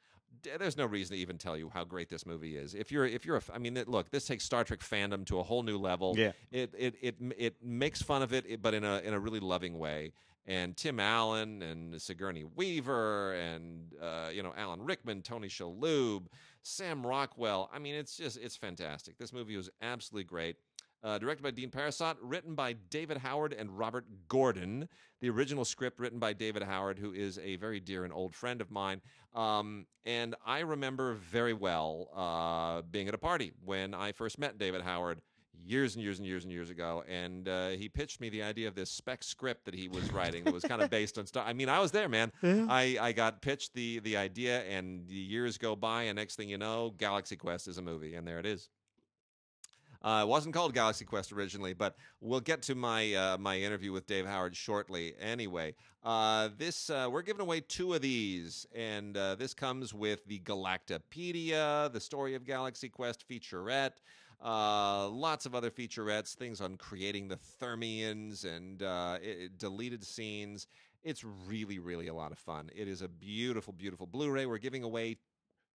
D- There's no reason to even tell you how great this movie is. If you're, if you're, a, I mean, it- look, this takes Star Trek fandom to a whole new level. Yeah. It, it, it, it makes fun of it, but in a, in a really loving way. And Tim Allen and Sigourney Weaver and uh, you know Alan Rickman, Tony Shalhoub, Sam Rockwell. I mean, it's just it's fantastic. This movie was absolutely great. Uh, directed by Dean Parisot, written by David Howard and Robert Gordon. The original script written by David Howard, who is a very dear and old friend of mine. Um, and I remember very well uh, being at a party when I first met David Howard. years and years and years and years ago, and uh, he pitched me the idea of this spec script that he was writing that was kind of based on Star. I mean, I was there, man. Yeah. I, I got pitched the the idea, and the years go by, and next thing you know, Galaxy Quest is a movie, and there it is. Uh, it wasn't called Galaxy Quest originally, but we'll get to my uh, my interview with Dave Howard shortly. Anyway, uh, this uh, we're giving away two of these, and uh, this comes with the Galactopedia, the story of Galaxy Quest featurette. Uh, lots of other featurettes, things on creating the Thermians and uh, it, it- deleted scenes. It's really, really a lot of fun. It is a beautiful, beautiful Blu-ray. We're giving away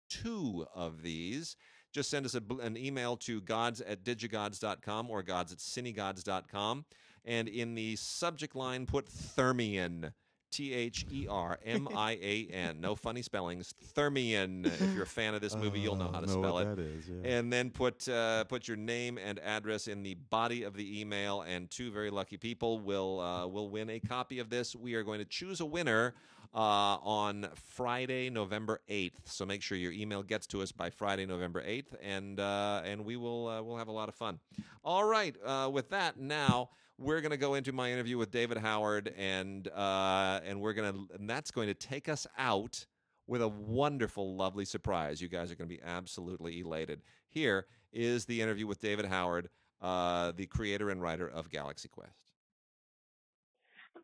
two of these. Just send us a, an email to gods at digigods.com or gods at cinegods.com. And in the subject line, put Thermian. T H E R M I A N. No funny spellings. Thermian. If you're a fan of this movie, you'll know how to Uh, spell what it is, yeah. and then put uh, put your name and address in the body of the email, and two very lucky people will uh, will win a copy of this. We are going to choose a winner uh, on Friday, November eighth. So make sure your email gets to us by Friday, November eighth, and uh, and we will uh, we'll have a lot of fun. All right, uh, with that now. We're going to go into my interview with David Howard, and uh, and we're going to, and that's going to take us out with a wonderful, lovely surprise. You guys are going to be absolutely elated. Here is the interview with David Howard, uh, the creator and writer of Galaxy Quest.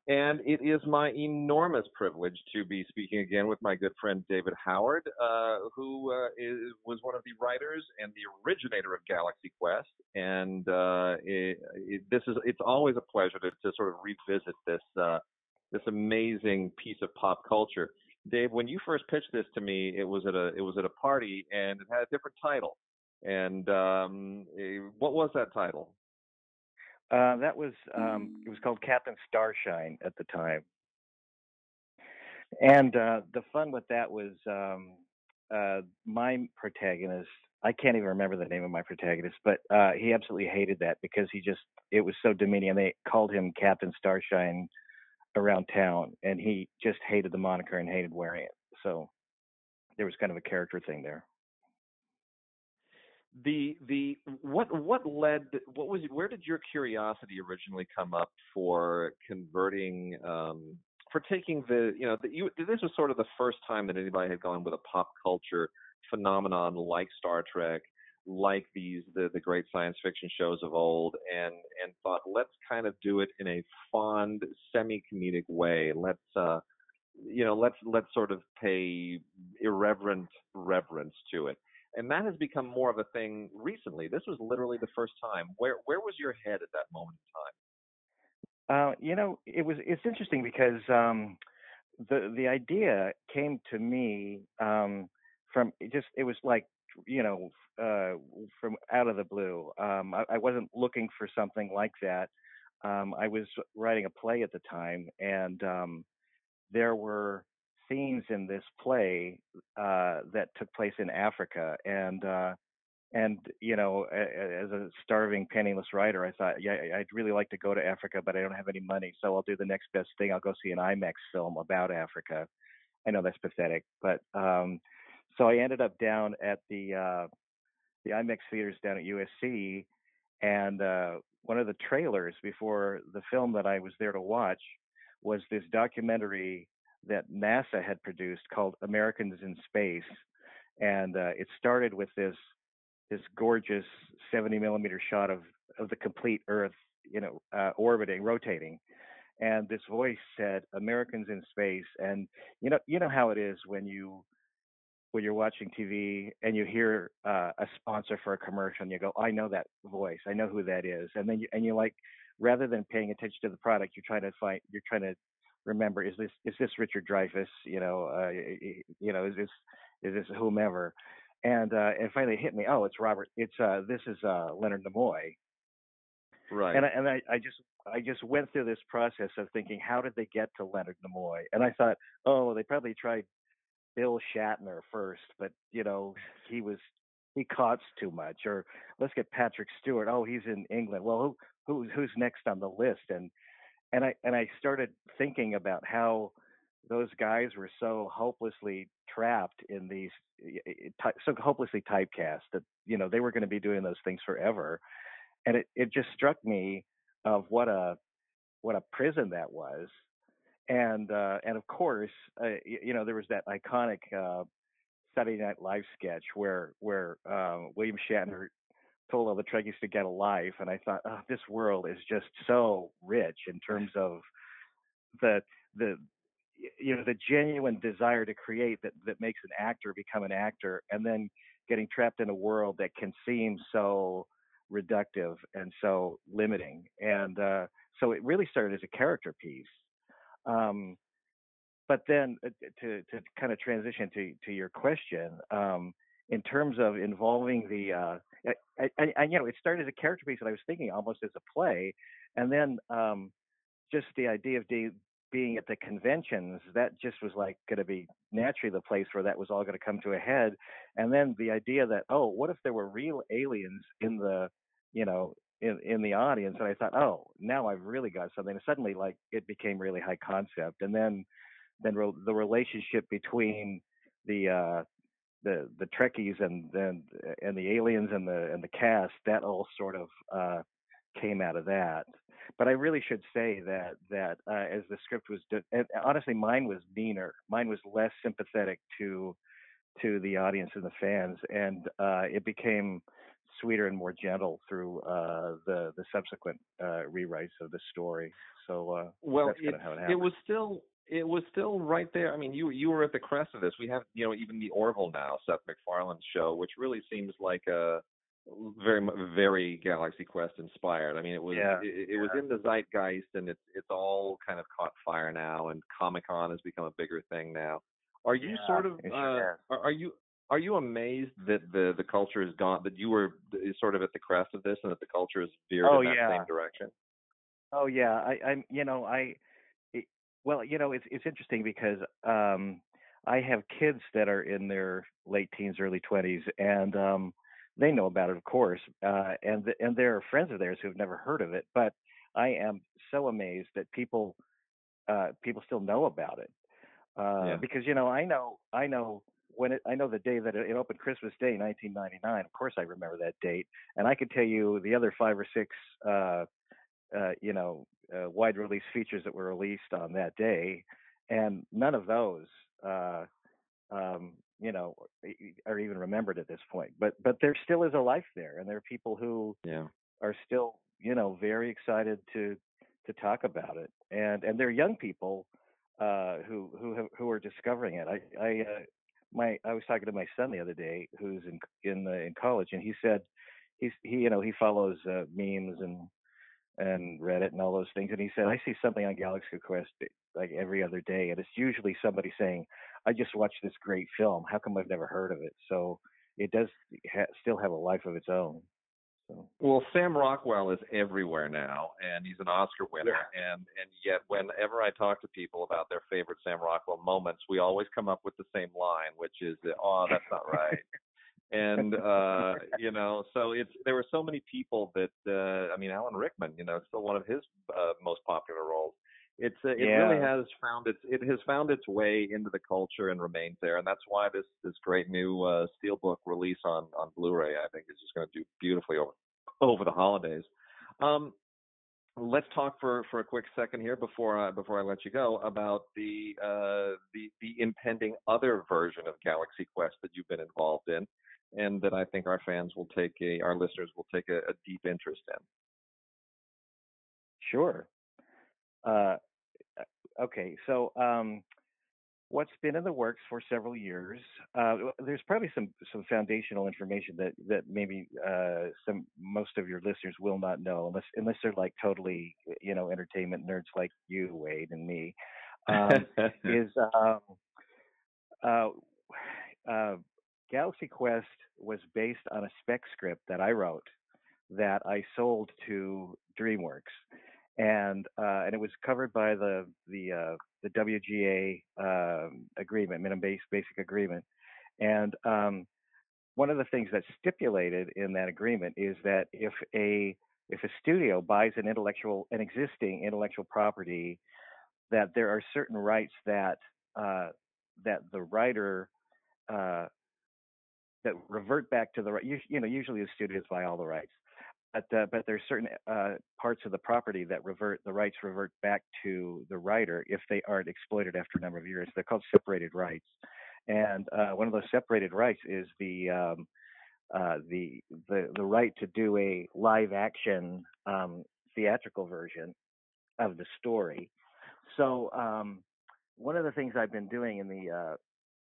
And it is my enormous privilege to be speaking again with my good friend David Howard, uh, who uh, is, was one of the writers and the originator of Galaxy Quest. And uh, it, it, this is it's always a pleasure to, to sort of revisit this uh, this amazing piece of pop culture. Dave, when you first pitched this to me, it was at a it was at a party and it had a different title. And um, eh, what was that title? Uh, that was um, it was called Captain Starshine at the time, and uh, the fun with that was um, uh, my protagonist. I can't even remember the name of my protagonist, but uh, he absolutely hated that because he just it was so demeaning. And they called him Captain Starshine around town, and he just hated the moniker and hated wearing it. So there was kind of a character thing there. The the what what led what was where did your curiosity originally come up for converting um for taking the you know the, you this was sort of the first time that anybody had gone with a pop culture phenomenon like Star Trek like these the the great science fiction shows of old and and thought let's kind of do it in a fond semi comedic way. Let's uh you know let's let's sort of pay irreverent reverence to it and that has become more of a thing recently. This was literally the first time. Where where was your head at that moment in time? Uh, you know, it was it's interesting because um, the the idea came to me um, from it just it was like you know uh, from out of the blue. Um, I, I wasn't looking for something like that. Um, I was writing a play at the time, and um, there were scenes in this play uh, that took place in Africa, and uh, and you know, as a starving, penniless writer, I thought, yeah, I'd really like to go to Africa, but I don't have any money, so I'll do the next best thing. I'll go see an IMAX film about Africa. I know that's pathetic, but um, so I ended up down at the uh, the IMAX theaters down at USC, and uh, one of the trailers before the film that I was there to watch was this documentary that NASA had produced called Americans in Space, and uh, it started with this this gorgeous 70 millimeter shot of of the complete Earth, you know, uh, orbiting, rotating, and this voice said Americans in Space, and you know you know how it is when you when you're watching TV and you hear uh, a sponsor for a commercial and you go, I know that voice, I know who that is, and then you and you like rather than paying attention to the product, you're trying to find you're trying to remember is this is this Richard Dreyfuss, you know, uh, you know, is this is this whomever, and uh, and finally it hit me, oh, it's Robert, it's uh, this is uh, Leonard Nimoy, Right. and I, and I, I just I just went through this process of thinking, how did they get to Leonard Nimoy? And I thought, oh, they probably tried Bill Shatner first, but you know, he was he costs too much. Or let's get Patrick Stewart. Oh, he's in England. Well, who, who who's next on the list? And and I and I started thinking about how those guys were so hopelessly trapped in these so hopelessly typecast that you know they were going to be doing those things forever and it it just struck me of what a what a prison that was, and uh, and of course, uh, you, know, there was that iconic uh, Saturday Night Live sketch where where um, William Shatner told all the Trekkies to get a life, and I thought, oh, this world is just so rich in terms of the the you know the genuine desire to create that that makes an actor become an actor, and then getting trapped in a world that can seem so reductive and so limiting, and uh, so it really started as a character piece. Um, but then uh, to to kind of transition to to your question, um, in terms of involving the, uh, I, you know, it started as a character piece that I was thinking almost as a play, and then um, just the idea of de- being at the conventions, that just was like going to be naturally the place where that was all going to come to a head, and then the idea that oh, what if there were real aliens in the, you know, in in the audience, and I thought, oh, now I've really got something. And suddenly, like it became really high concept, and then then re- the relationship between the uh, the the Trekkies and and and the aliens and the and the cast that all sort of uh, came out of that. But I really should say that that uh, as the script was, de- honestly, mine was meaner. Mine was less sympathetic to to the audience and the fans, and uh, it became sweeter and more gentle through uh, the the subsequent uh, rewrites of the story. So uh, well, it, it, it was still it was still right there. I mean, you you were at the crest of this. We have you know even the Orville now, Seth MacFarlane's show, which really seems like a very very Galaxy Quest inspired. I mean, it was yeah, it, it yeah. was in the zeitgeist, and it's it's all kind of caught fire now, and Comic Con has become a bigger thing now. Are you yeah, sort of uh, are, are you are you amazed that the the culture has gone that you were sort of at the crest of this and that the culture has veered oh, in that same direction? Oh yeah, I I'm you know I well, you know, it's it's interesting because um, I have kids that are in their late teens, early twenties, and um, they know about it, of course, uh, and th- and there are friends of theirs who've never heard of it. But I am so amazed that people uh, people still know about it uh, Yeah. because you know I know I know when it I know the day that it, it opened, Christmas Day, 1999. Of course, I remember that date, and I could tell you the other five or six. Uh, uh, you know, uh, wide release features that were released on that day, and none of those, uh, um, you know, are even remembered at this point. But but there still is a life there, and there are people who Yeah. are still, you know, very excited to to talk about it, and and they're young people uh, who who have, who are discovering it. I I uh, my I was talking to my son the other day, who's in in uh, in college, and he said he's he you know he follows uh, memes and and Reddit and all those things. And he said, I see something on Galaxy Quest eh, like every other day, and it's usually somebody saying, "I just watched this great film. How come I've never heard of it?" So it does ha- still have a life of its own. So Well, Sam Rockwell is everywhere now, and he's an Oscar winner. And and yet, whenever I talk to people about their favorite Sam Rockwell moments, we always come up with the same line, which is, "Oh, that's not right." And uh you know so it's there were so many people that uh i mean alan rickman you know it's still one of his uh, most popular roles. It's uh, it really has found its it has found its way into the culture and remains there. And that's why this this great new uh steelbook release on on blu-ray i think is just going to do beautifully over over the holidays. Um let's talk for for a quick second here before I before I let you go about the uh the the impending other version of Galaxy Quest that you've been involved in and that I think our fans will take a our listeners will take a, a deep interest in. sure. Uh, okay, so um, what's been in the works for several years? Uh, there's probably some some foundational information that that maybe uh, some most of your listeners will not know unless unless they're like totally you know entertainment nerds like you, Wade, and me. Um, is um, uh, uh, Galaxy Quest was based on a spec script that I wrote that I sold to DreamWorks, and uh, and it was covered by the the uh, the WGA um, agreement, minimum base basic agreement, and um, one of the things that's stipulated in that agreement is that if a if a studio buys an intellectual an existing intellectual property, that there are certain rights that uh, that the writer uh, that revert back to the right. You, you know, usually the studios buy all the rights. but uh, but there's certain uh, parts of the property that revert the rights revert back to the writer if they aren't exploited after a number of years. They're called separated rights, and uh, one of those separated rights is the um, uh, the the the right to do a live action um, theatrical version of the story. So um, one of the things I've been doing in the uh,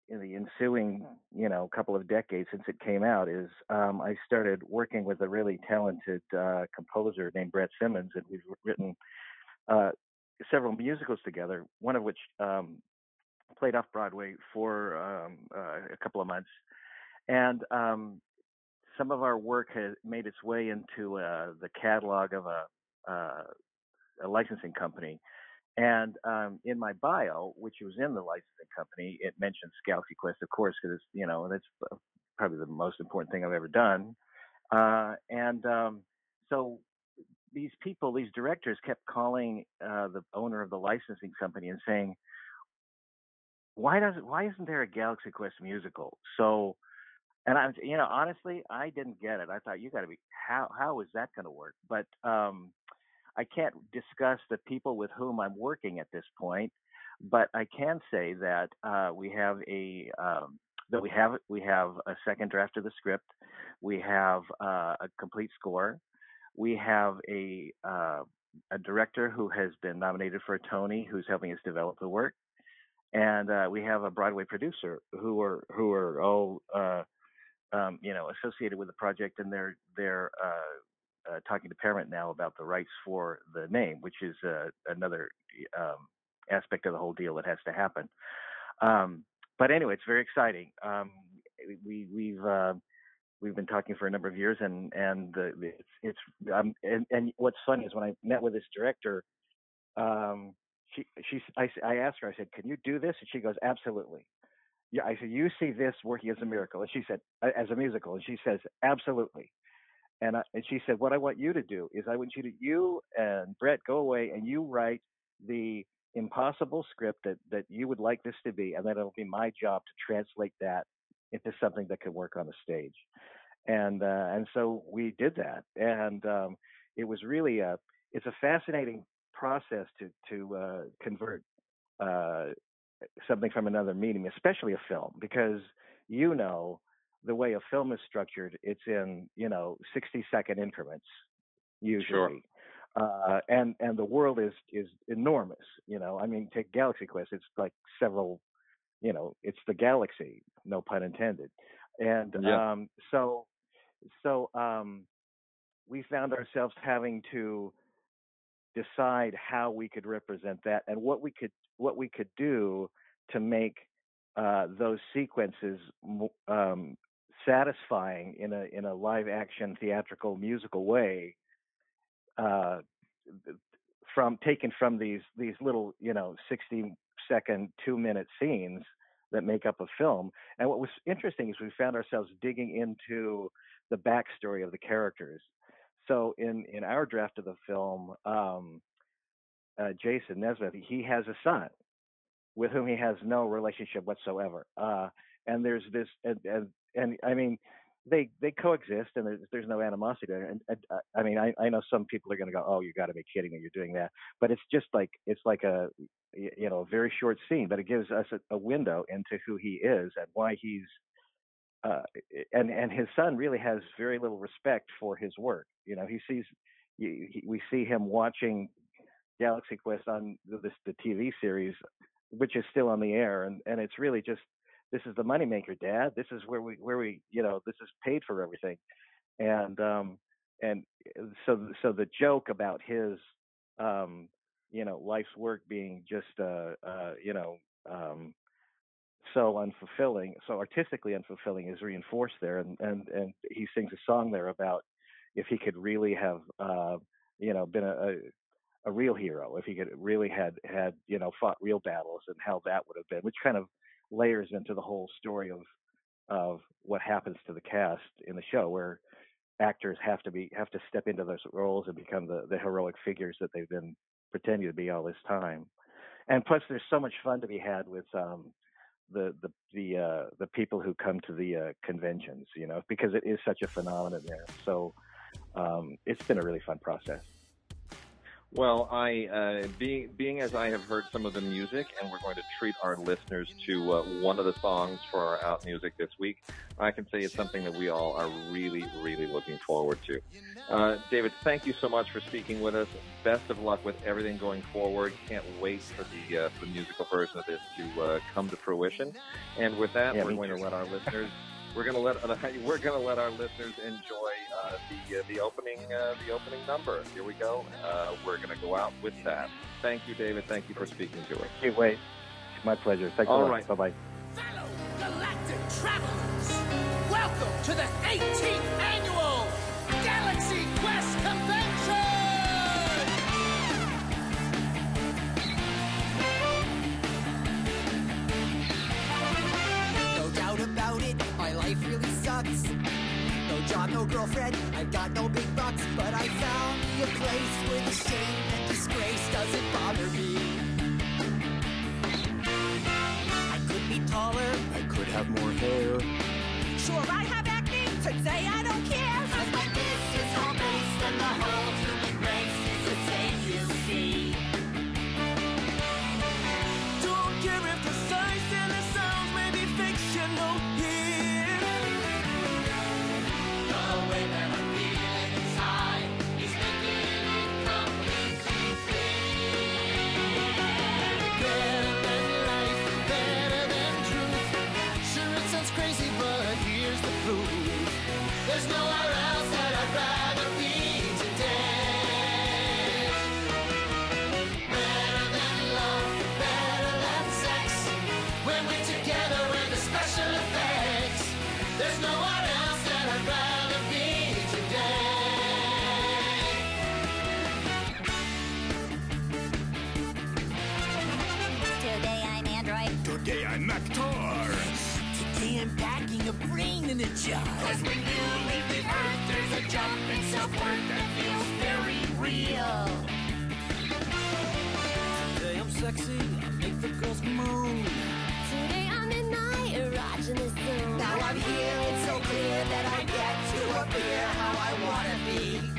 in the ensuing, you know, couple of decades since it came out is um, I started working with a really talented uh, composer named Brett Simmons, and we've written uh, several musicals together. One of which um, played off Broadway for um, uh, a couple of months, and um, some of our work has made its way into uh, the catalog of a, uh, a licensing company and um, in my bio, which was in the licensing company, it mentioned Galaxy Quest, of course, because you know that's probably the most important thing I've ever done. Uh, and um, so these people, these directors, kept calling uh, the owner of the licensing company and saying, "Why does why isn't there a Galaxy Quest musical?" So, and I'm you know honestly, I didn't get it. I thought you got to be how how is that going to work? But um, I can't discuss the people with whom I'm working at this point, but I can say that uh, we have a um, that we have we have a second draft of the script, we have uh, a complete score, we have a uh, a director who has been nominated for a Tony who's helping us develop the work, and uh, we have a Broadway producer who are who are all uh, um, you know associated with the project and they're they're uh, talking to Paramount now about the rights for the name, which is uh, another um, aspect of the whole deal that has to happen. Um, but anyway, it's very exciting. Um, we we've uh, we've been talking for a number of years, and and the, it's it's um, and, and what's funny is when I met with this director, um, she she I, I asked her I said, "Can you do this?" And she goes, "Absolutely." Yeah, I said, "You see this working as a miracle?" And she said, "As a musical," and she says, "Absolutely." And, I, and she said, what I want you to do is I want you to, you and Brett go away and you write the impossible script that, that you would like this to be. And then it'll be my job to translate that into something that can work on the stage. And, uh, and so we did that. And, um, it was really a, it's a fascinating process to, to, uh, convert, uh, something from another medium, especially a film, because you know, the way a film is structured, it's in you know 60 second increments usually. Sure. Uh, and and the world is is enormous. You know, I mean, take Galaxy Quest. It's like several. You know, it's the galaxy. No pun intended. And yeah. um, so so um, we found ourselves having to decide how we could represent that and what we could what we could do to make uh, those sequences um, satisfying in a in a live action theatrical musical way uh, from taken from these these little you know 60 second two minute scenes that make up a film. And what was interesting is we found ourselves digging into the backstory of the characters. So in in our draft of the film um, uh, jason nesmith he has a son with whom he has no relationship whatsoever uh, and there's this and, and and I mean, they they coexist, and there's there's no animosity there. And, and uh, I mean, I I know some people are going to go, oh, you got to be kidding me, you're doing that. But it's just like it's like a you know a very short scene, but it gives us a, a window into who he is and why he's. Uh, and and his son really has very little respect for his work. You know, he sees, he, he, we see him watching Galaxy Quest on this the TV series, which is still on the air, and and it's really just this is the moneymaker, Dad. This is where we where we you know this is paid for everything, and um and uh, so so the joke about his um you know life's work being just uh uh you know um so unfulfilling, so artistically unfulfilling is reinforced there, and and and he sings a song there about if he could really have uh you know been a, a a real hero if he could really had had you know fought real battles and how that would have been which kind of layers into the whole story of of what happens to the cast in the show where actors have to be have to step into those roles and become the, the heroic figures that they've been pretending to be all this time and plus there's so much fun to be had with um the the the uh the people who come to the uh conventions you know because it is such a phenomenon there so um, it's been a really fun process. Well, I uh, being being as I have heard some of the music, and we're going to treat our listeners to uh, one of the songs for our out music this week. I can say it's something that we all are really, really looking forward to. Uh, David, thank you so much for speaking with us. Best of luck with everything going forward. Can't wait for the, uh, for the musical version of this to uh, come to fruition. And with that, Yeah, we're going to let our listeners we're going to let we're going to let our listeners enjoy uh, the uh, the opening uh, the opening number. Here we go. Uh, we're going to go out with that. Thank you, David. Thank you for speaking to us. Can't wait. My pleasure. Thanks All a lot. Bye bye. Fellow galactic travelers, welcome to the 18th annual sucks. No job, no girlfriend, I've got no big bucks. But I found me a place where the shame and disgrace doesn't bother me. I could be taller, I could have more hair. Sure, I have acne, today I don't care. Brain in a jar. Cause when you leave the earth, there's a jump in self-worth that feels very real. Today I'm sexy, I make the girls moan. Today I'm in my erogenous zone. Now I'm here, it's so clear that I get to appear how I wanna be.